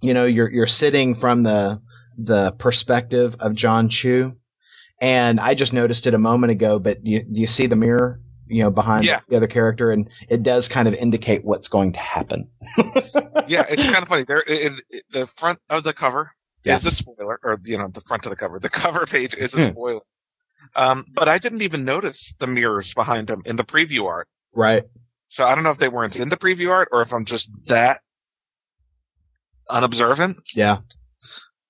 you know you're you're sitting from the the perspective of John Chu, and I just noticed it a moment ago. But you do you see the mirror, you know, behind Yeah. the other character, and it does kind of indicate what's going to happen. yeah, it's kind of funny. There, in, in the front of the cover Yeah. is a spoiler, or you know, the front of the cover. The cover page is a Hmm. spoiler Um, but I didn't even notice the mirrors behind him in the preview art. Right. So I don't know if they weren't in the preview art or if I'm just that unobservant. Yeah.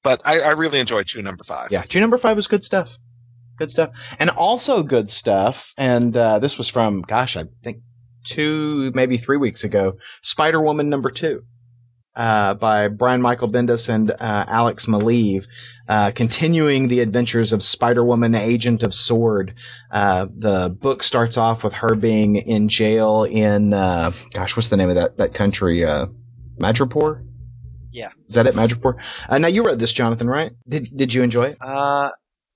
But I, I really enjoyed Chew Number Five. Yeah. Chew number five was good stuff. Good stuff. And also good stuff. And uh, this was from, gosh, I think two, maybe three weeks ago. Spider Woman number two. Uh, by Brian Michael Bendis and uh, Alex Maleev, uh, continuing the adventures of Spider Woman, Agent of Sword. Uh, the book starts off with her being in jail in, uh, gosh, what's the name of that that country? Uh, Madripoor. Yeah. Is that it, Madripoor? Uh, now you read this, Jonathan, right? Did Did you enjoy it?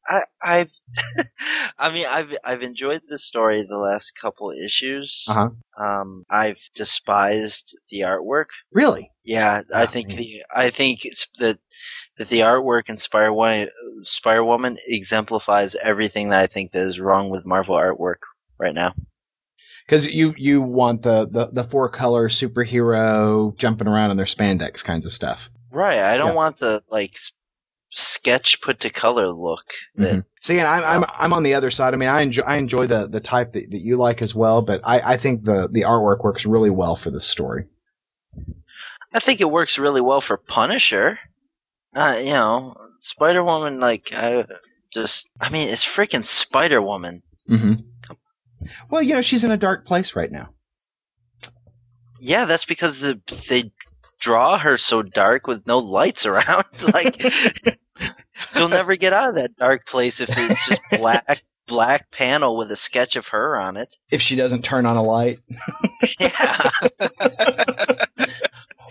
I, I've, I mean, I've, I've enjoyed the story the last couple issues. Uh-huh. Um, I've despised the artwork. Really? Yeah, I Oh, think man. the, I think it's that, that the artwork in Spire Woman, Spire Woman exemplifies everything that I think that is wrong with Marvel artwork right now. Because you you want the, the the four color superhero jumping around in their spandex kinds of stuff. Right. I don't Yeah. want the, like, sketch put to color look that Mhm. See, and I'm, I'm I'm on the other side. I mean, I enjoy I enjoy the the type that, that you like as well, but I, I think the the artwork works really well for this story. I think it works really well for Punisher. Uh, you know, Spider Woman, like, I just, I mean, it's freaking Spider Woman. Mm-hmm. Well, you know, she's in a dark place right now. Yeah, that's because the, they draw her so dark with no lights around. like, you'll never get out of that dark place if it's just black, black panel with a sketch of her on it. If she doesn't turn on a light. Yeah.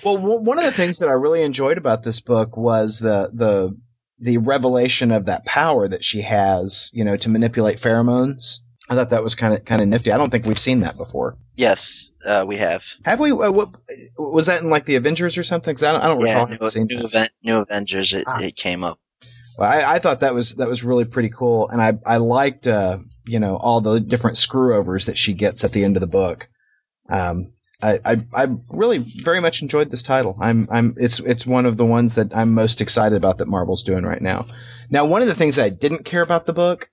Well, w- one of the things that I really enjoyed about this book was the the the revelation of that power that she has, you know, to manipulate pheromones. I thought that was kind of kind of nifty. I don't think we've seen that before. yes, uh, we have. Have we? Uh, what, was that in like the Avengers or something? 'Cause I don't, I don't Yeah, recall new, new, event, new Avengers, it, Ah. it came up. Well, I, I thought that was that was really pretty cool, and I I liked uh, you know all the different screw overs that she gets at the end of the book. Um, I, I I really very much enjoyed this title. I'm I'm it's it's one of the ones that I'm most excited about that Marvel's doing right now. Now, one of the things that I didn't care about the book,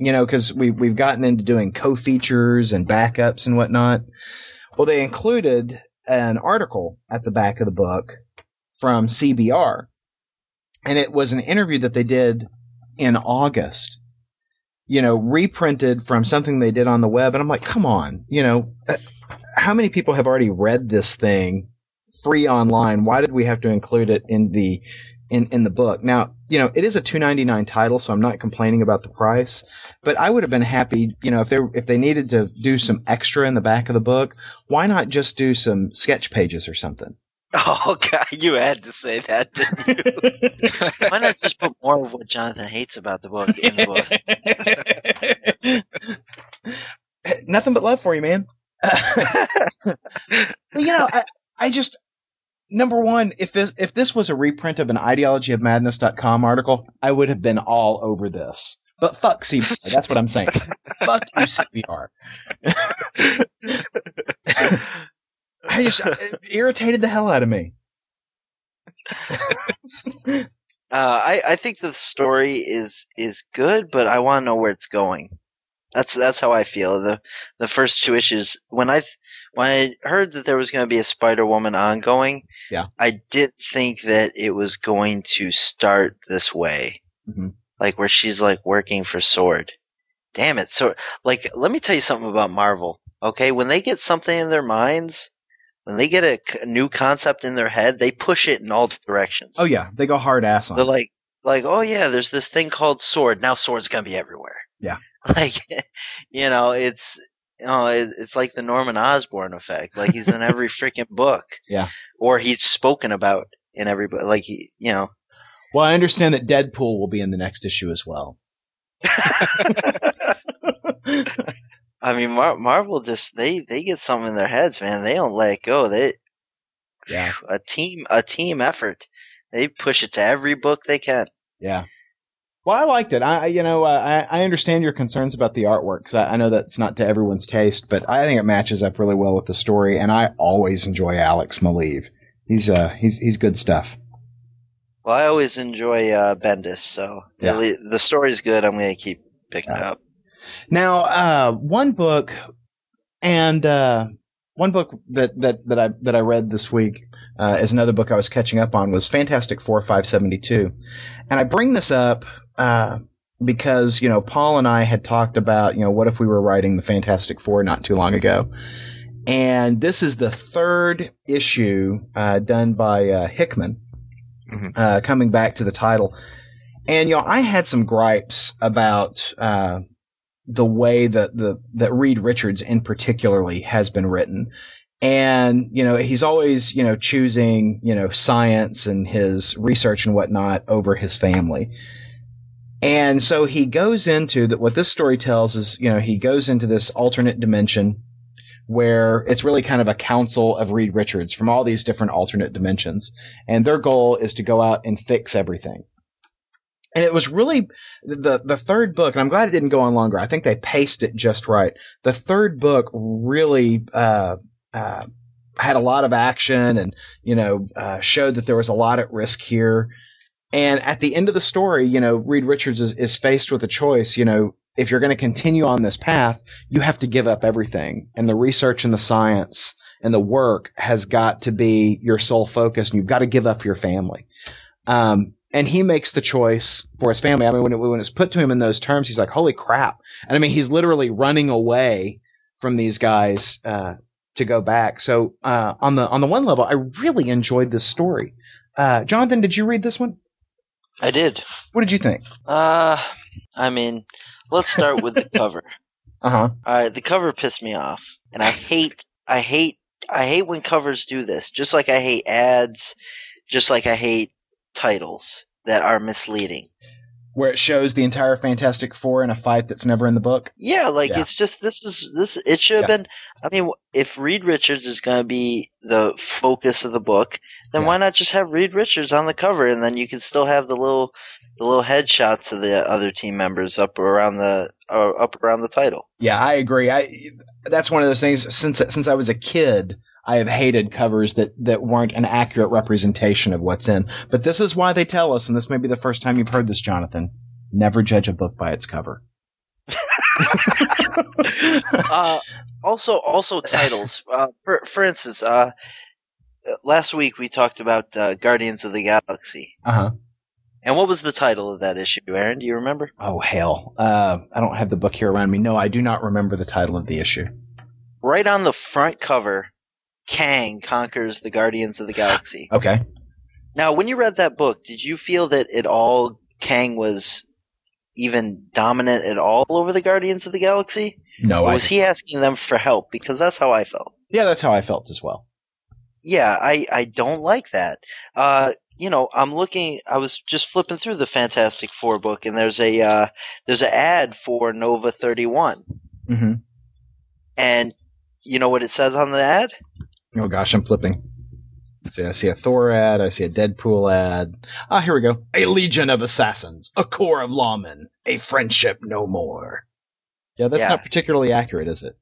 you know, because we we've gotten into doing co-features and backups and whatnot. Well, they included an article at the back of the book from CBR, and it was an interview that they did in August. You know, reprinted from something they did on the web, and I'm like, come on, you know, uh, how many people have already read this thing free online? Why did we have to include it in the in in the book? Now, you know, it is a 2.99 title, so I'm not complaining about the price, but I would have been happy, you know, if they if they needed to do some extra in the back of the book, why not just do some sketch pages or something? Oh, God, you had to say that, didn't you? Why not just put more of what Jonathan hates about the book in the book? Nothing but love for you, man. you know, I, I just number one, if this if this was a reprint of an ideologyofmadness.com article, I would have been all over this. But fuck CBR. That's what I'm saying. fuck you, CBR. I just it irritated the hell out of me. Uh, I, I think the story is is good, but I want to know where it's going. That's that's how I feel. the The first two issues, when I when I heard that there was going to be a Spider Woman ongoing, Yeah. I didn't think that it was going to start this way, Mhm. like where she's like working for Sword. Damn it! So, like, let me tell you something about Marvel. Okay, when they get something in their minds, when they get a new concept in their head, they push it in all directions. Oh yeah, they go hard ass on. They're it. like, like, oh yeah, there's this thing called sword. Now sword's gonna be everywhere. Yeah. Like, you know, it's, oh, you know, it's like the Norman Osborn effect. Like he's in every freaking book. Yeah. Or he's spoken about in every book. Like he, you know. Well, I understand that Deadpool will be in the next issue as well. I mean, Mar- Marvel just they they get something in their heads, man. They don't let it go. They yeah, a team a team effort. They push it to every book they can. yeah. Well, I liked it. I, you know, I, I understand your concerns about the artwork because I, I know that's not to everyone's taste, but I think it matches up really well with the story. And I always enjoy Alex Maleev. He's uh, he's he's good stuff. Well, I always enjoy uh, Bendis, so Yeah. the, the story's good. I'm gonna keep picking it up. Now, uh, one book and uh, one book that, that, that I that I read this week uh, is another book I was catching up on was Fantastic Four five seventy two, and I bring this up uh, because you know Paul and I had talked about you know what if we were writing the Fantastic Four not too long ago, and this is the third issue uh, done by uh, Hickman, Mhm. uh, coming back to the title, and you know I had some gripes about uh, the way that the that Reed Richards in particularly has been written. And, you know, he's always, you know, choosing, you know, science and his research and whatnot over his family. And so he goes into that. What this story tells is, you know, he goes into this alternate dimension where it's really kind of a council of Reed Richards from all these different alternate dimensions. And their goal is to go out and fix everything. And it was really the the third book, and I'm glad it didn't go on longer. I think they paced it just right. The third book really uh, uh, had a lot of action, and you know uh, showed that there was a lot at risk here. And at the end of the story, you know, Reed Richards is, is faced with a choice. You know, if you're going to continue on this path, you have to give up everything, and the research and the science and the work has got to be your sole focus, and you've got to give up your family. Um, and he makes the choice for his family. I mean, when it, when it's put to him in those terms, he's like, "Holy crap!" And I mean, he's literally running away from these guys uh, to go back. So uh, on the on the one level, I really enjoyed this story. Uh, Jonathan, did you read this one? I did. What did you think? Uh, I mean, let's start with the cover. Uh huh. All right, the cover pissed me off, and I hate, I hate, I hate when covers do this. Just like I hate ads, just like I hate titles that are misleading. Where it shows the entire Fantastic Four in a fight that's never in the book. Yeah, like Yeah. it's just this is this. It should have been. I mean, if Reed Richards is going to be the focus of the book, then Yeah. why not just have Reed Richards on the cover, and then you can still have the little, the little headshots of the other team members up around the uh, up around the title. Yeah, I agree. I that's one of those things. Since since I was a kid, I have hated covers that that weren't an accurate representation of what's in. But this is why they tell us, and this may be the first time you've heard this, Jonathan. Never judge a book by its cover. uh, also, also titles. Uh, for for instance, uh, last week we talked about uh, Guardians of the Galaxy, Uh huh. and what was the title of that issue? Aaron, do you remember? Oh hell! Uh, I don't have the book here around me. No, I do not remember the title of the issue. Right on the front cover, Kang conquers the Guardians of the Galaxy. Okay. Now, when you read that book, did you feel that at all Kang was even dominant at all over the Guardians of the Galaxy? No, or I. was he asking them for help? Because that's how I felt. Yeah, that's how I felt as well. Yeah, I, I don't like that. Uh, you know, I'm looking. I was just flipping through the Fantastic Four book, and there's a uh, there's an ad for Nova 31, Mm-hmm. and you know what it says on the ad? Oh gosh, I'm flipping. Let's see, I see a Thor ad. I see a Deadpool ad. Ah, here we go. A legion of assassins, a corps of lawmen, a friendship no more. Yeah, that's Yeah. not particularly accurate, is it?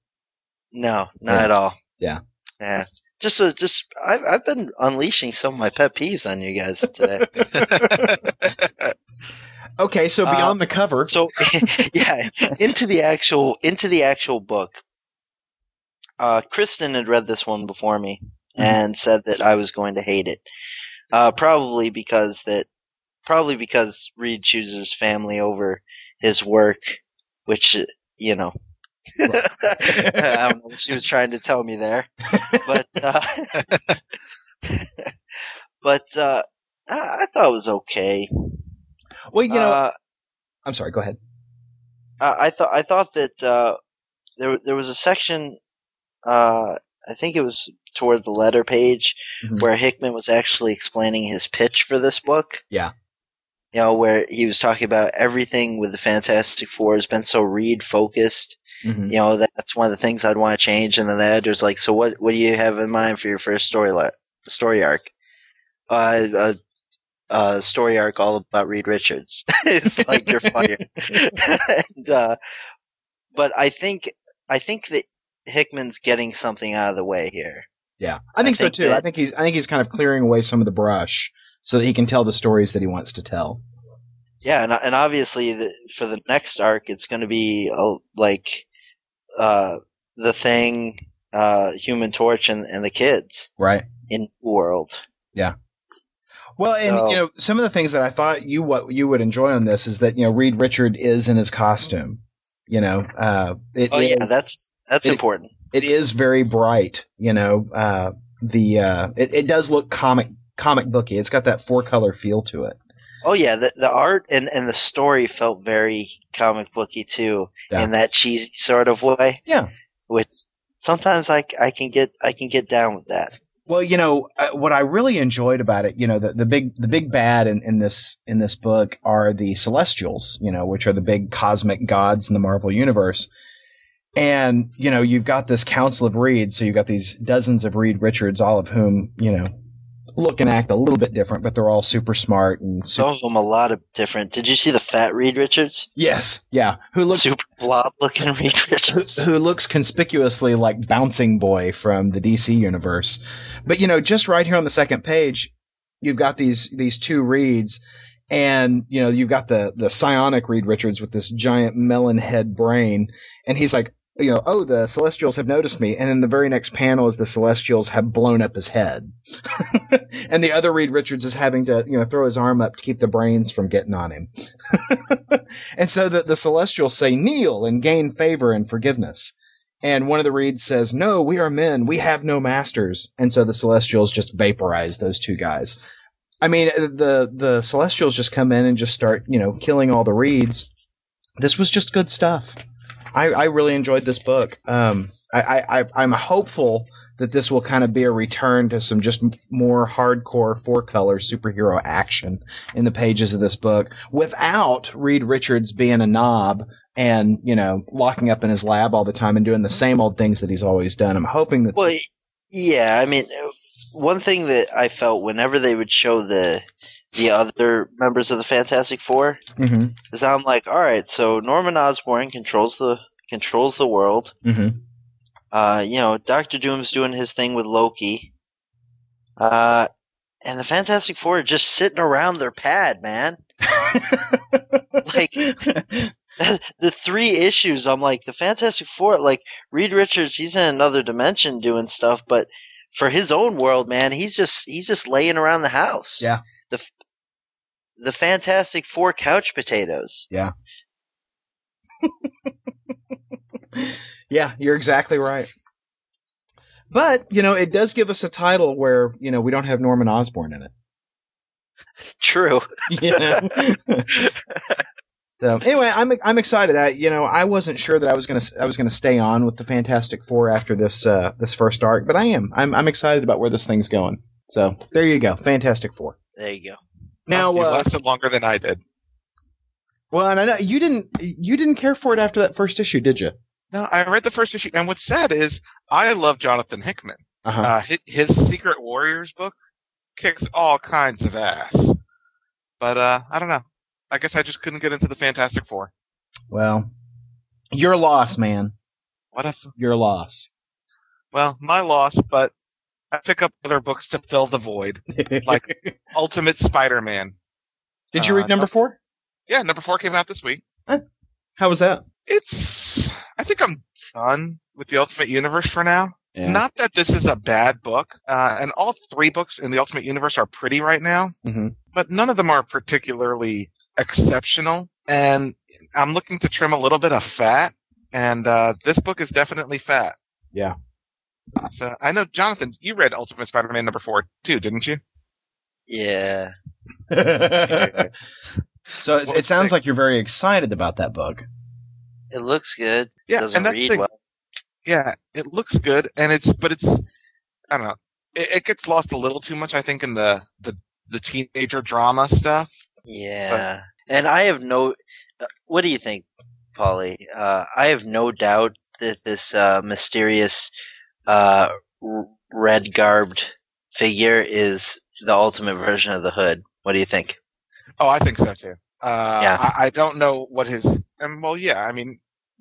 No, not Yeah. at all. Yeah. Yeah. Just a, just I've I've been unleashing some of my pet peeves on you guys today. Okay, so Uh, beyond the cover. so yeah, into the actual into the actual book. Uh, Kristen had read this one before me and said that I was going to hate it. Uh, probably because that, probably because Reed chooses family over his work, which uh, you know. I don't know what she was trying to tell me there, but uh, but uh, I, thought it was okay. well, you know, uh, I'm sorry. Go ahead. I, I thought I thought that uh, there there was a section. Uh, I think it was toward the letter page Mhm. where Hickman was actually explaining his pitch for this book. Yeah. You know, where he was talking about everything with the Fantastic Four has been so Reed focused. Mhm. You know, that's one of the things I'd want to change. And then the editor's like, "So what? What do you have in mind for your first story li- story arc?" Uh, a, a story arc all about Reed Richards. it's like you're fired. and, uh, but I think I think that Hickman's getting something out of the way here. Yeah, I think, I think so too. I think he's I think he's kind of clearing away some of the brush so that he can tell the stories that he wants to tell. Yeah, and and obviously the, for the next arc, it's going to be uh, like uh, the thing, uh, Human Torch, and, and the kids Right. in World. Yeah. Well, and So- you know, some of the things that I thought you what you would enjoy on this is that you know Reed Richard is in his costume. You know, uh, it, Oh yeah, it- that's that's it- important. it is very bright. You know, uh, the uh, it, it does look comic comic booky. It's got that four color feel to it. Oh yeah, the the art and, and the story felt very comic booky too, Yeah. in that cheesy sort of way. Yeah. Which sometimes I, I can get I can get down with that. Well, you know uh, what I really enjoyed about it, you know, the, the big the big bad in, in this in this book are the Celestials, you know, which are the big cosmic gods in the Marvel universe. And you know, you've got this Council of Reed, so you've got these dozens of Reed Richards, all of whom you know look and act a little bit different, but they're all super smart and Some super, of them a lot of different. Did you see the fat Reed Richards? yes, yeah, who looks Super blob looking Reed Richards. who looks conspicuously like Bouncing Boy from the DC universe. But you know, just right here on the second page, you've got these these two reads, and you know, you've got the the psionic Reed Richards with this giant melon head brain, and he's like. You know, oh, the Celestials have noticed me, and then the very next panel is the Celestials have blown up his head, and the other Reed Richards is having to, you know, throw his arm up to keep the brains from getting on him. and so the, the Celestials say, kneel and gain favor and forgiveness. And one of the reeds says, no, we are men. We have no masters. And so the Celestials just vaporize those two guys. I mean, the, the Celestials just come in and just start, you know, killing all the reeds. This was just good stuff. I, I really enjoyed this book. Um, I, I, I, I'm hopeful that this will kind of be a return to some just more hardcore four color superhero action in the pages of this book without Reed Richards being a knob and, you know, locking up in his lab all the time and doing the same old things that he's always done. I'm hoping that Well, this- yeah. I mean, one thing that I felt whenever they would show the the other members of the Fantastic Four Mhm, is I'm like, all right, so Norman Osborn controls the controls the world. mhm. Uh, you know, Doctor Doom's doing his thing with Loki. Uh, and the Fantastic Four are just sitting around their pad, man. Like the three issues, I'm like the Fantastic Four. Like Reed Richards, he's in another dimension doing stuff, but for his own world, man, he's just he's just laying around the house. Yeah. The Fantastic Four couch potatoes. Yeah. yeah, you're exactly right. But, you know, it does give us a title where, you know, we don't have Norman Osborn in it. True. you know? so anyway, I'm I'm excited. I you know I wasn't sure that I was gonna I was gonna stay on with the Fantastic Four after this uh, this first arc, but I am. I'm I'm excited about where this thing's going. So there you go, Fantastic Four. There you go. Now, you uh, lasted longer than I did. well, and I know you didn't you didn't care for it after that first issue, did you? No, I read the first issue, and what's sad is I love Jonathan Hickman. Uh-huh. Uh, his, his Secret Warriors book kicks all kinds of ass. But uh, I don't know. I guess I just couldn't get into the Fantastic Four. well, your loss, man. What if? Your loss. Well, my loss, but I pick up other books to fill the void. Like- Ultimate Spider-Man. did you uh, read number four? Yeah, number four came out this week. How was that? It's. I think I'm done with the Ultimate Universe for now. Yeah. Not that this is a bad book, uh, and all three books in the Ultimate Universe are pretty right now, Mhm. but none of them are particularly exceptional. And I'm looking to trim a little bit of fat, and uh, this book is definitely fat. Yeah. So I know, Jonathan, you read Ultimate Spider-Man number four too, didn't you? Yeah. so it, it sounds like you're very excited about that book. It looks good. Yeah, Doesn't and that's read the thing. well. Yeah, it looks good, and it's but it's I don't know. It, it gets lost a little too much, I think, in the the the teenager drama stuff. Yeah. And I have no. uh, What do you think, Polly? Uh, I have no doubt that this uh, mysterious uh, red garbed figure is the ultimate version of the hood. What do you think? Oh, I think so too. Uh, Yeah. I, I don't know what his. And well, yeah. I mean,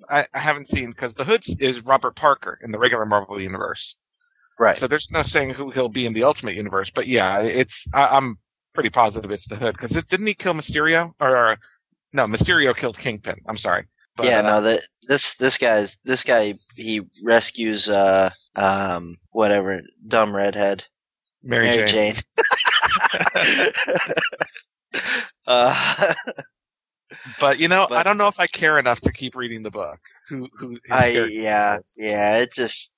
I, I haven't seen because the Hood is Robert Parker in the regular Marvel universe. Right. So there's no saying who he'll be in the Ultimate universe. But yeah, it's. I, I'm pretty positive it's the Hood because didn't he kill Mysterio or, or no Mysterio killed Kingpin? I'm sorry. But, yeah, uh, no, the, this this guy's this guy he rescues uh um whatever dumb redhead Mary, Mary Jane. Jane. uh, But you know, I don't know if I care enough to keep reading the book. Who who? I yeah is. yeah it just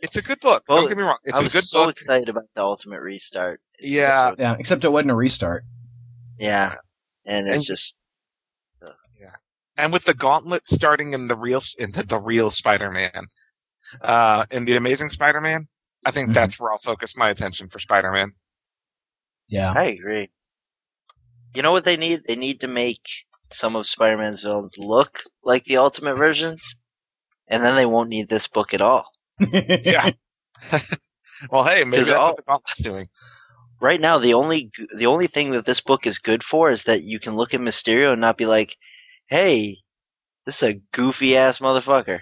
It's a good book. Well, don't get me wrong. It's I a was good so book. excited about the ultimate restart. It's Yeah. Yeah, except it wasn't a restart. yeah, and it's And- just and with the gauntlet starting in the real in the, the real Spider-Man, uh, in the Amazing Spider-Man, I think Mhm. that's where I'll focus my attention for Spider-Man. Yeah. I agree. You know what they need? They need to make some of Spider-Man's villains look like the ultimate versions, and then they won't need this book at all. Yeah. well, hey, maybe that's all- what the gauntlet's doing. Right now, the only the only thing that this book is good for is that you can look at Mysterio and not be like, "Hey, this is a goofy ass motherfucker."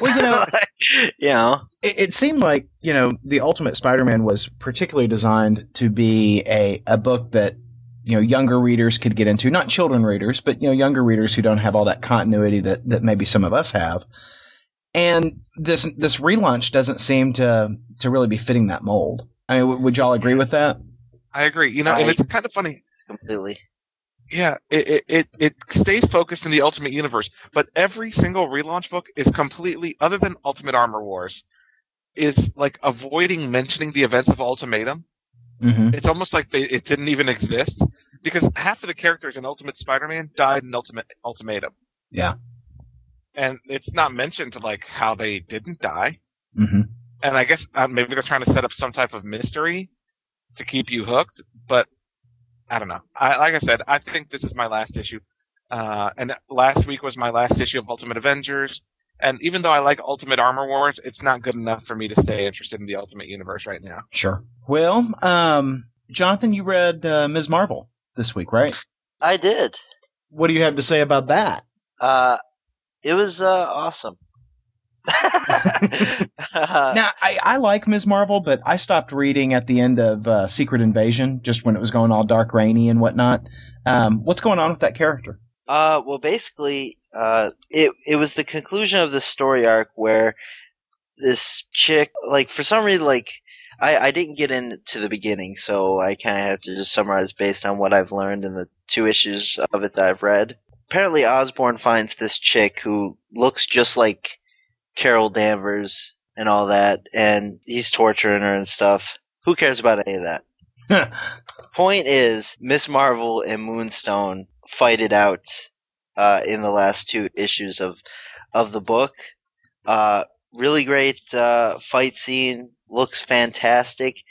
Well, you know, you know, it, it seemed like you know the Ultimate Spider-Man was particularly designed to be a a book that you know younger readers could get into, not children readers, but you know younger readers who don't have all that continuity that that maybe some of us have. And this this relaunch doesn't seem to to really be fitting that mold. I mean, w- would y'all agree with that? I agree. You know, and it's kind of funny. completely. Yeah, it, it, it, stays focused in the Ultimate Universe, but every single relaunch book is completely, other than Ultimate Armor Wars, is like avoiding mentioning the events of Ultimatum. Mm-hmm. It's almost like they, it didn't even exist because half of the characters in Ultimate Spider-Man died in Ultimate Ultimatum. Yeah. And it's not mentioned like how they didn't die. Mm-hmm. And I guess uh, maybe they're trying to set up some type of mystery to keep you hooked, but I don't know. I, like I said, I think this is my last issue. Uh, and last week was my last issue of Ultimate Avengers. And even though I like Ultimate Armor Wars, it's not good enough for me to stay interested in the Ultimate Universe right now. Sure. Well, um, Jonathan, you read uh, Ms. Marvel this week, right? I did. What do you have to say about that? Uh, it was uh, awesome. Now, I, I like Ms. Marvel, but I stopped reading at the end of uh, Secret Invasion, just when it was going all dark, rainy, and whatnot. Um, what's going on with that character? Uh, well, basically, uh, it it was the conclusion of the story arc where this chick, like, for some reason, like, I I didn't get into the beginning, so I kind of have to just summarize based on what I've learned in the two issues of it that I've read. Apparently, Osborn finds this chick who looks just like Carol Danvers and all that, and he's torturing her and stuff. Who cares about any of that? point is, Miss Marvel and Moonstone fight it out uh, in the last two issues of of the book. Uh, really great uh, fight scene, looks fantastic,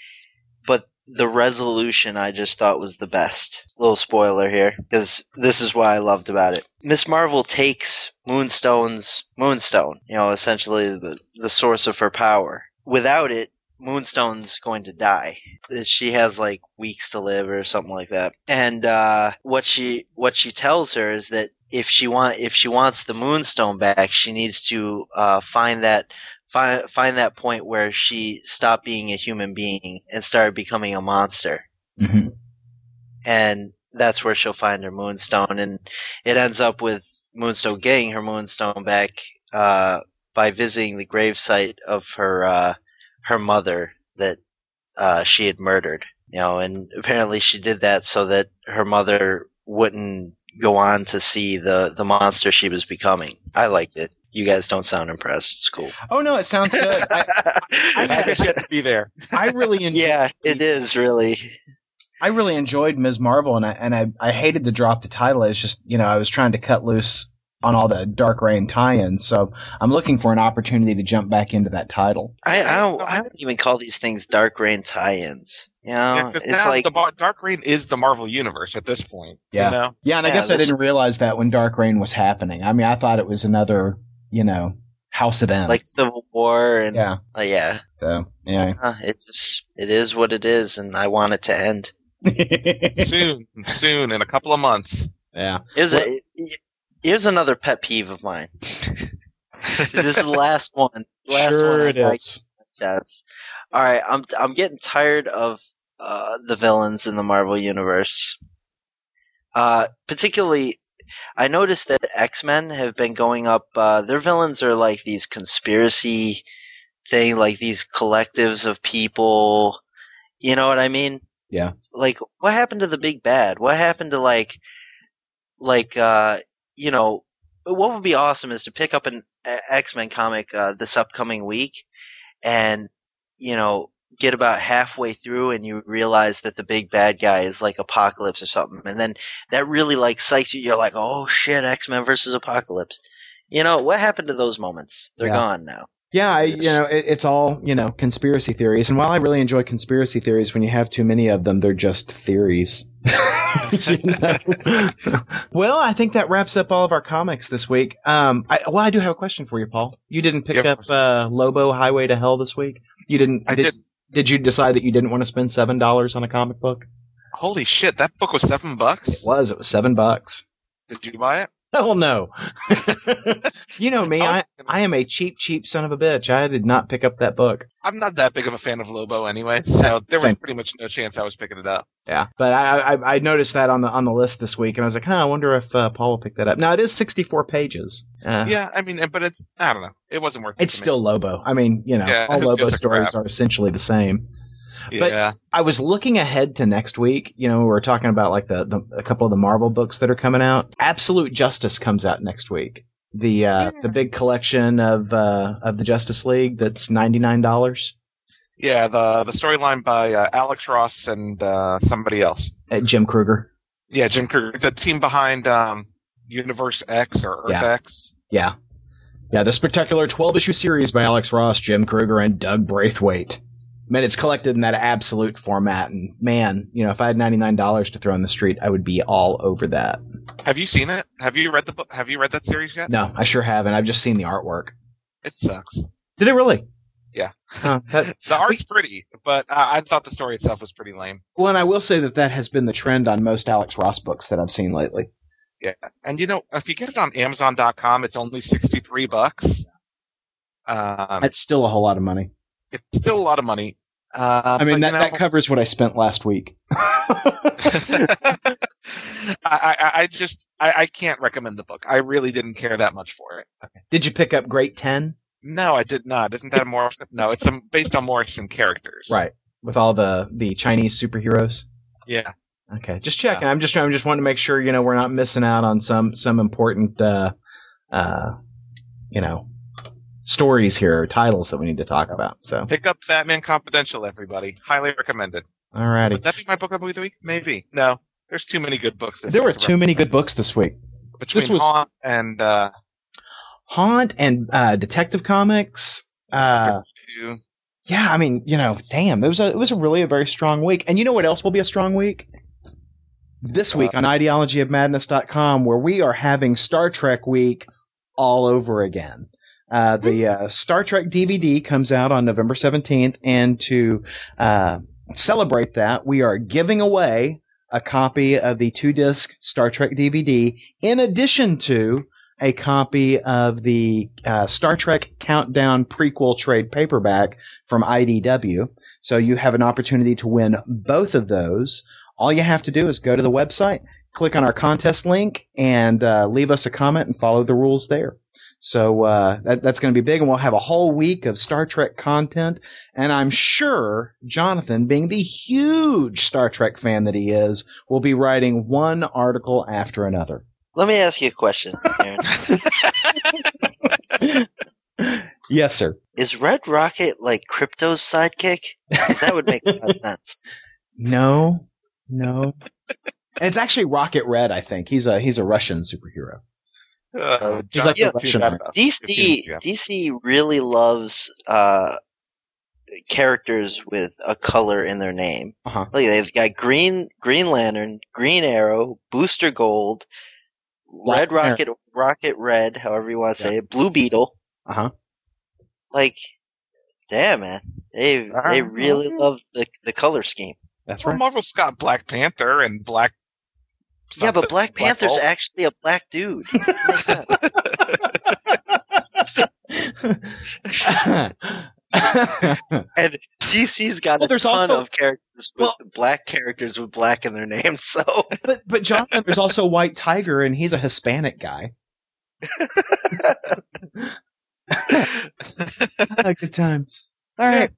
the resolution I just thought was the best. Little spoiler here, because this is what I loved about it. Miss Marvel takes Moonstone's Moonstone, you know, essentially the the source of her power. Without it, Moonstone's going to die. She has like weeks to live or something like that. And uh, what she what she tells her is that if she want if she wants the Moonstone back, she needs to uh, find that find find that point where she stopped being a human being and started becoming a monster. hmm And that's where she'll find her Moonstone. And it ends up with Moonstone getting her Moonstone back uh, by visiting the gravesite of her uh, her mother that uh, she had murdered. You know, and apparently she did that so that her mother wouldn't go on to see the the monster she was becoming. I liked it. You guys don't sound impressed. It's cool. Oh no, it sounds good. I, I think I should be there. I really enjoyed. yeah, it is really. I really enjoyed Ms. Marvel, and I and I, I hated to drop the title. It's just you know I was trying to cut loose on all the Dark Reign tie-ins, so I'm looking for an opportunity to jump back into that title. I I don't, I don't even call these things Dark Reign tie-ins. You know, Yeah, 'cause it's now like the Dark Reign is the Marvel Universe at this point. Yeah. You know? Yeah, and I Yeah, guess I didn't realize that when Dark Reign was happening. I mean, I thought it was another you know House of M. like Civil War and yeah, uh, yeah. so yeah. Uh, it just it is what it is, and I want it to end. soon, soon, in a couple of months. yeah. Here's a here's another pet peeve of mine. this is the last one. Last sure one it I- is. Yes. All right, I'm I'm getting tired of uh, the villains in the Marvel universe. Uh, particularly, I noticed that X Men have been going up. Uh, their villains are like these conspiracy thing, like these collectives of people. You know what I mean? Yeah. Like, what happened to the big bad? What happened to like, like, uh, you know, what would be awesome is to pick up an X Men comic uh, this upcoming week, and you know, get about halfway through and you realize that the big bad guy is like Apocalypse or something, and then that really like psychs you. You're like, oh shit, X Men versus Apocalypse. You know what happened to those moments? They're Yeah. gone now. Yeah, I, you know, it, it's all, you know, conspiracy theories. And while I really enjoy conspiracy theories, when you have too many of them, they're just theories. You know? well, I think that wraps up all of our comics this week. Um, I, well, I do have a question for you, Paul. You didn't pick Yeah, up uh, Lobo Highway to Hell this week? You didn't? I did, did. Did you decide that you didn't want to spend seven dollars on a comic book? Holy shit, that book was seven bucks. It was. It was seven bucks. Did you buy it? Hell no. you know me. I I, am a cheap, cheap son of a bitch. I did not pick up that book. I'm not that big of a fan of Lobo anyway, so there was pretty much no chance I was picking it up. Yeah, but I, I I noticed that on the on the list this week, and I was like, huh, I wonder if uh, Paul will pick that up. Now it is sixty four pages. Uh, Yeah, I mean, but it's I don't know. It wasn't worth it. it's still Lobo. I mean, you know, Yeah, all Lobo stories crap? are essentially the same. But- yeah. I was looking ahead to next week. You know, we are talking about like the, the a couple of the Marvel books that are coming out. Absolute Justice comes out next week. The uh, Yeah. the big collection of uh, of the Justice League that's ninety nine dollars Yeah, the the storyline by uh, Alex Ross and uh, somebody else. at Jim Krueger. Yeah, Jim Krueger, the team behind um, Universe X or Earth Yeah. X. Yeah. Yeah, the spectacular 12 issue series by Alex Ross, Jim Krueger, and Doug Braithwaite. Man, it's collected in that absolute format. And man, you know, if I had $99 to throw in the street, I would be all over that. Have you seen it? Have you read the book? Have you read that series yet? No, I sure haven't. I've just seen the artwork. It sucks. Did it really? Yeah. Huh, that, The art's pretty, but uh, I thought the story itself was pretty lame. well, and I will say that that has been the trend on most Alex Ross books that I've seen lately. Yeah, and you know, if you get it on Amazon.com, it's only sixty three bucks. Um, That's still a whole lot of money. it's still a lot of money. Uh, I mean, but, that, you know, that covers what I spent last week. I, I, I just I, I can't recommend the book. I really didn't care that much for it. Did you pick up Great 10? No, I did not. Isn't that a Morrison? No, it's um based on Morrison characters. Right. With all the, the Chinese superheroes? Yeah. Okay, just checking. I'm just I'm just wanting to make sure you know we're not missing out on some some important uh, uh, you know stories here or titles that we need to talk about. So, Pick up Batman Confidential, everybody. Highly recommended. alrighty. Would that be my book of the week? Maybe. No. There's too many good books. This There were to too many good books this week. between this was- Haunt and uh, Haunt and uh, Detective Comics. Uh, yeah, I mean, you know, damn, it was a it was a really a very strong week. And you know what else will be a strong week? This week on ideologyofmadness.com, where we are having Star Trek week all over again. Uh, the uh, Star Trek DVD comes out on November 17th, and to uh, celebrate that, we are giving away a copy of the two disc Star Trek DVD, in addition to a copy of the uh, Star Trek Countdown prequel trade paperback from IDW. So you have an opportunity to win both of those. All you have to do is go to the website, click on our contest link, and uh, leave us a comment and follow the rules there. So uh, that, that's going to be big, and we'll have a whole week of Star Trek content. And I'm sure Jonathan, being the huge Star Trek fan that he is, will be writing one article after another. Let me ask you a question, Aaron. Yes, sir. Is Red Rocket like Krypto's sidekick? That would make a lot of sense. No, no. it's actually Rocket Red. I think he's a he's a Russian superhero. Uh, He's like John- the Russian that one. enough. DC Yeah. DC really loves uh, characters with a color in their name. Uh-huh. Like they've got Green Green Lantern, Green Arrow, Booster Gold, Red Rocket Rocket, Rocket Red, however you want to Yeah. say it, Blue Beetle. Uh huh. Like, damn man, they Uh, they really love the the color scheme. That's Well, right. Marvel's got Black Panther and Black. Yeah, but Black Panther's Bolt. actually a black dude. Makes sense. And DC's got Well, a there's ton also- of characters with Well- black characters with black in their names. So But but Jonathan, there's also White Tiger, and he's a Hispanic guy. Good times. All right,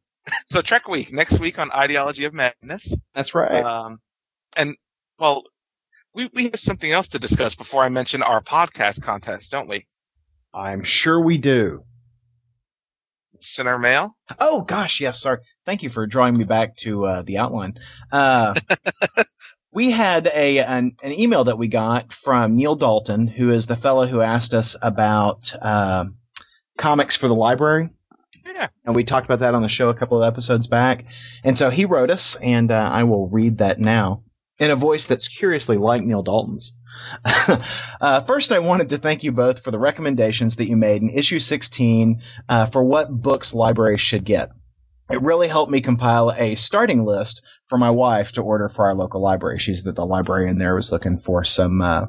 so Trek Week next week on Ideology of Madness. that's right. Um, and well, we we have something else to discuss before I mention our podcast contest, don't we? I'm sure we do. Center mail. Oh gosh, yes. Sorry. Thank you for drawing me back to uh, the outline. Uh, we had a an, an email that we got from Neil Dalton, who is the fellow who asked us about uh, comics for the library. Yeah. And we talked about that on the show a couple of episodes back. And so he wrote us, and uh, I will read that now in a voice that's curiously like Neil Dalton's. uh, first, I wanted to thank you both for the recommendations that you made in issue 16 uh, for what books libraries should get. It really helped me compile a starting list for my wife to order for our local library. She's the, the librarian there was looking for some uh,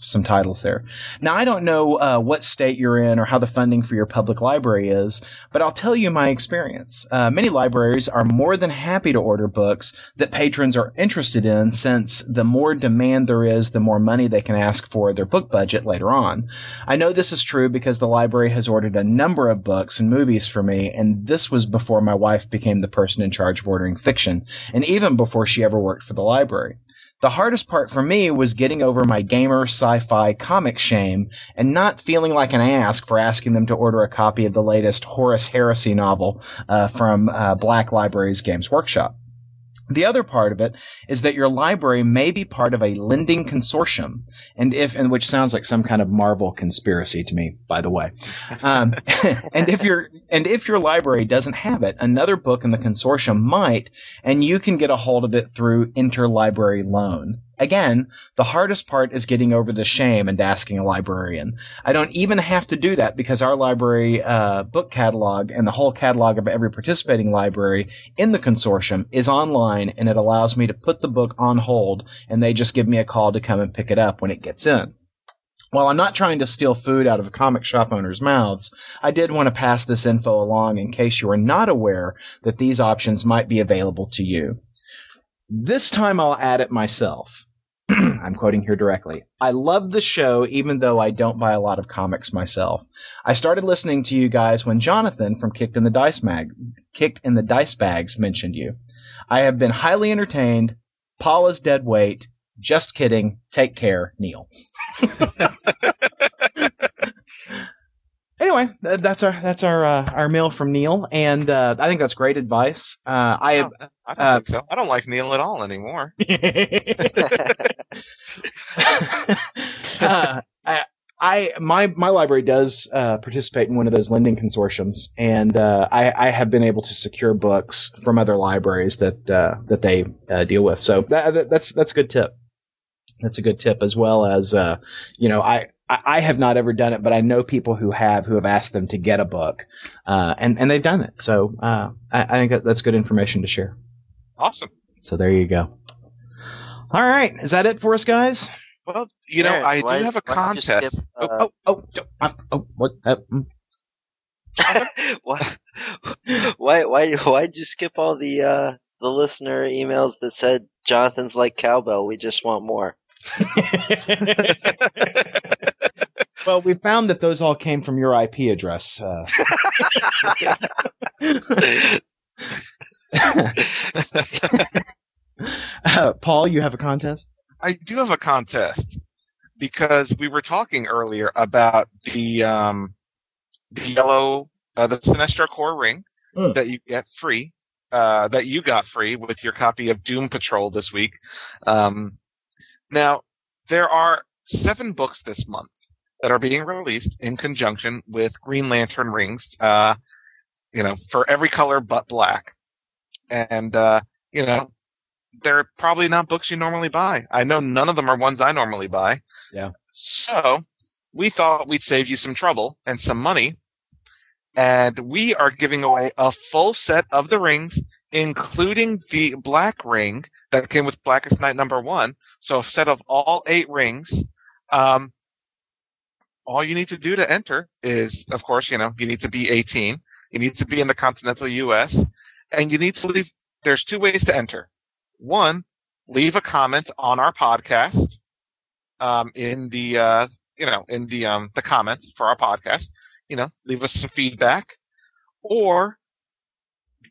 some titles there. Now I don't know uh, what state you're in or how the funding for your public library is, but I'll tell you my experience. Uh, many libraries are more than happy to order books that patrons are interested in, since the more demand there is, the more money they can ask for their book budget later on. I know this is true because the library has ordered a number of books and movies for me, and this was before my wife became the person in charge of ordering fiction, and even before she ever worked for the library. The hardest part for me was getting over my gamer sci-fi comic shame and not feeling like an ass for asking them to order a copy of the latest Horus Heresy novel uh, from uh, Black Library's Games Workshop. The other part of it is that your library may be part of a lending consortium, and if and which sounds like some kind of Marvel conspiracy to me, by the way. Um, and if your and if your library doesn't have it, another book in the consortium might, and you can get a hold of it through interlibrary loan. Again, the hardest part is getting over the shame and asking a librarian. I don't even have to do that because our library uh, book catalog and the whole catalog of every participating library in the consortium is online and it allows me to put the book on hold and they just give me a call to come and pick it up when it gets in. While I'm not trying to steal food out of comic shop owners' mouths, I did want to pass this info along in case you are not aware that these options might be available to you. This time I'll add it myself. I'm quoting here directly. I love the show even though I don't buy a lot of comics myself. I started listening to you guys when Jonathan from Kicked in the Dice Mag Kicked in the Dice Bags mentioned you. I have been highly entertained. Paul is dead weight. Just kidding. Take care, Neil. anyway, th- that's our that's our uh, our mail from Neil, and uh, I think that's great advice. Uh, I have Oh, I don't uh, think so. I don't like Neil at all anymore. uh, I, I my my library does uh, participate in one of those lending consortiums, and uh, I, I have been able to secure books from other libraries that uh, that they uh, deal with. So that, that, that's that's a good tip. That's a good tip, as well as uh, you know I. I I have not ever done it, but I know people who have who have asked them to get a book, uh, and and they've done it. So uh, I, I think that that's good information to share. Awesome. So there you go. All right, is that it for us, guys? Well, you know, Aaron, I why- do have a why don't you contest. skip, Oh, uh, oh, oh, don't- uh, oh, what? Uh, mm. why, why, why, why'd you skip all the uh, the listener emails that said Jonathan's like cowbell? We just want more. well, we found that those all came from your IP address. Uh, uh, Paul, you have a contest? I do have a contest because we were talking earlier about the um, the yellow, uh, the Sinestro Corps ring Mm. that you get free, uh, that you got free with your copy of Doom Patrol this week. Um, now there are seven books this month that are being released in conjunction with Green Lantern rings. Uh, you know, for every color but black, and uh, you know, they're probably not books you normally buy. I know none of them are ones I normally buy. Yeah. So we thought we'd save you some trouble and some money. And we are giving away a full set of the rings, including the black ring that came with Blackest Night number one. So a set of all eight rings. Um, all you need to do to enter is, of course, you know, you need to be 18. You need to be in the continental U.S. and you need to leave. There's two ways to enter. One, leave a comment on our podcast um, in the uh, you know in the um, the comments for our podcast. You know, leave us some feedback, or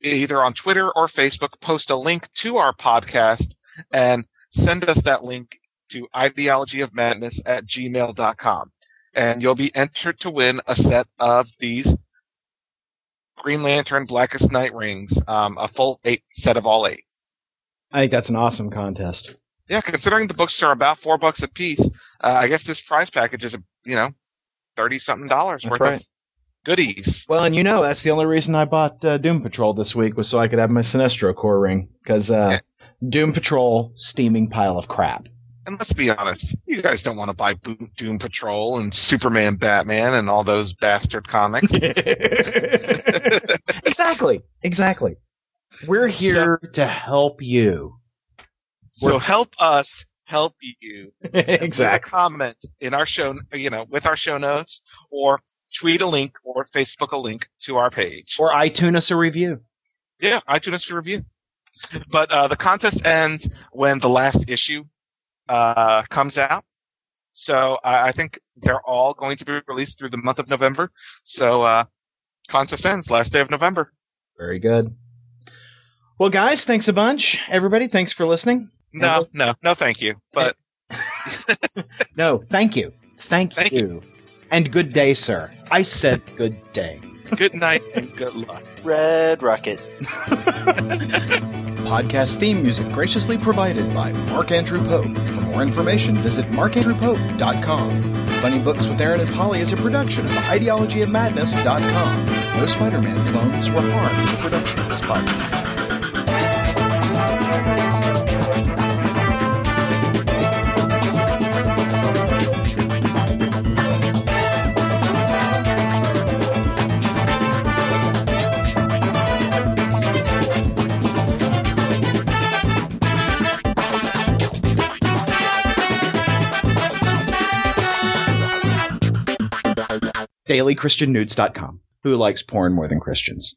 either on Twitter or Facebook, post a link to our podcast and send us that link to ideologyofmadness at gmail.com. And you'll be entered to win a set of these Green Lantern Blackest Night rings, um, a full eight set of all eight. I think that's an awesome contest. Yeah, considering the books are about four bucks a piece, uh, I guess this prize package is, you know, thirty something dollars worth right. of goodies. Well, and you know that's the only reason I bought uh, Doom Patrol this week was so I could have my Sinestro Corps ring because uh, Doom Patrol steaming pile of crap. And let's be honest, you guys don't want to buy Doom Patrol and Superman, Batman, and all those bastard comics. exactly, exactly. We're here to help you. so We're- help us help you. Exactly. comment in our show, you know, with our show notes, or tweet a link or Facebook a link to our page. Or iTunes us a review. Yeah, iTunes a review. But uh, the contest ends when the last issue uh, comes out. So I I think they're all going to be released through the month of November. So uh, contest ends last day of November. Very good. Well, guys, thanks a bunch. Everybody, thanks for listening. No, no, no, thank you. But No, thank you. Thank, Thank you. And good day, sir. I said good day. good night and good luck. Red Rocket. Podcast theme music graciously provided by Mark Andrew Pope. For more information, visit markandrewpope.com. Funny Books with Aaron and Polly is a production of the ideologyofmadness.com. No Spider-Man clones were harmed in the production of this podcast. DailyChristianNudes.com. Who likes porn more than Christians?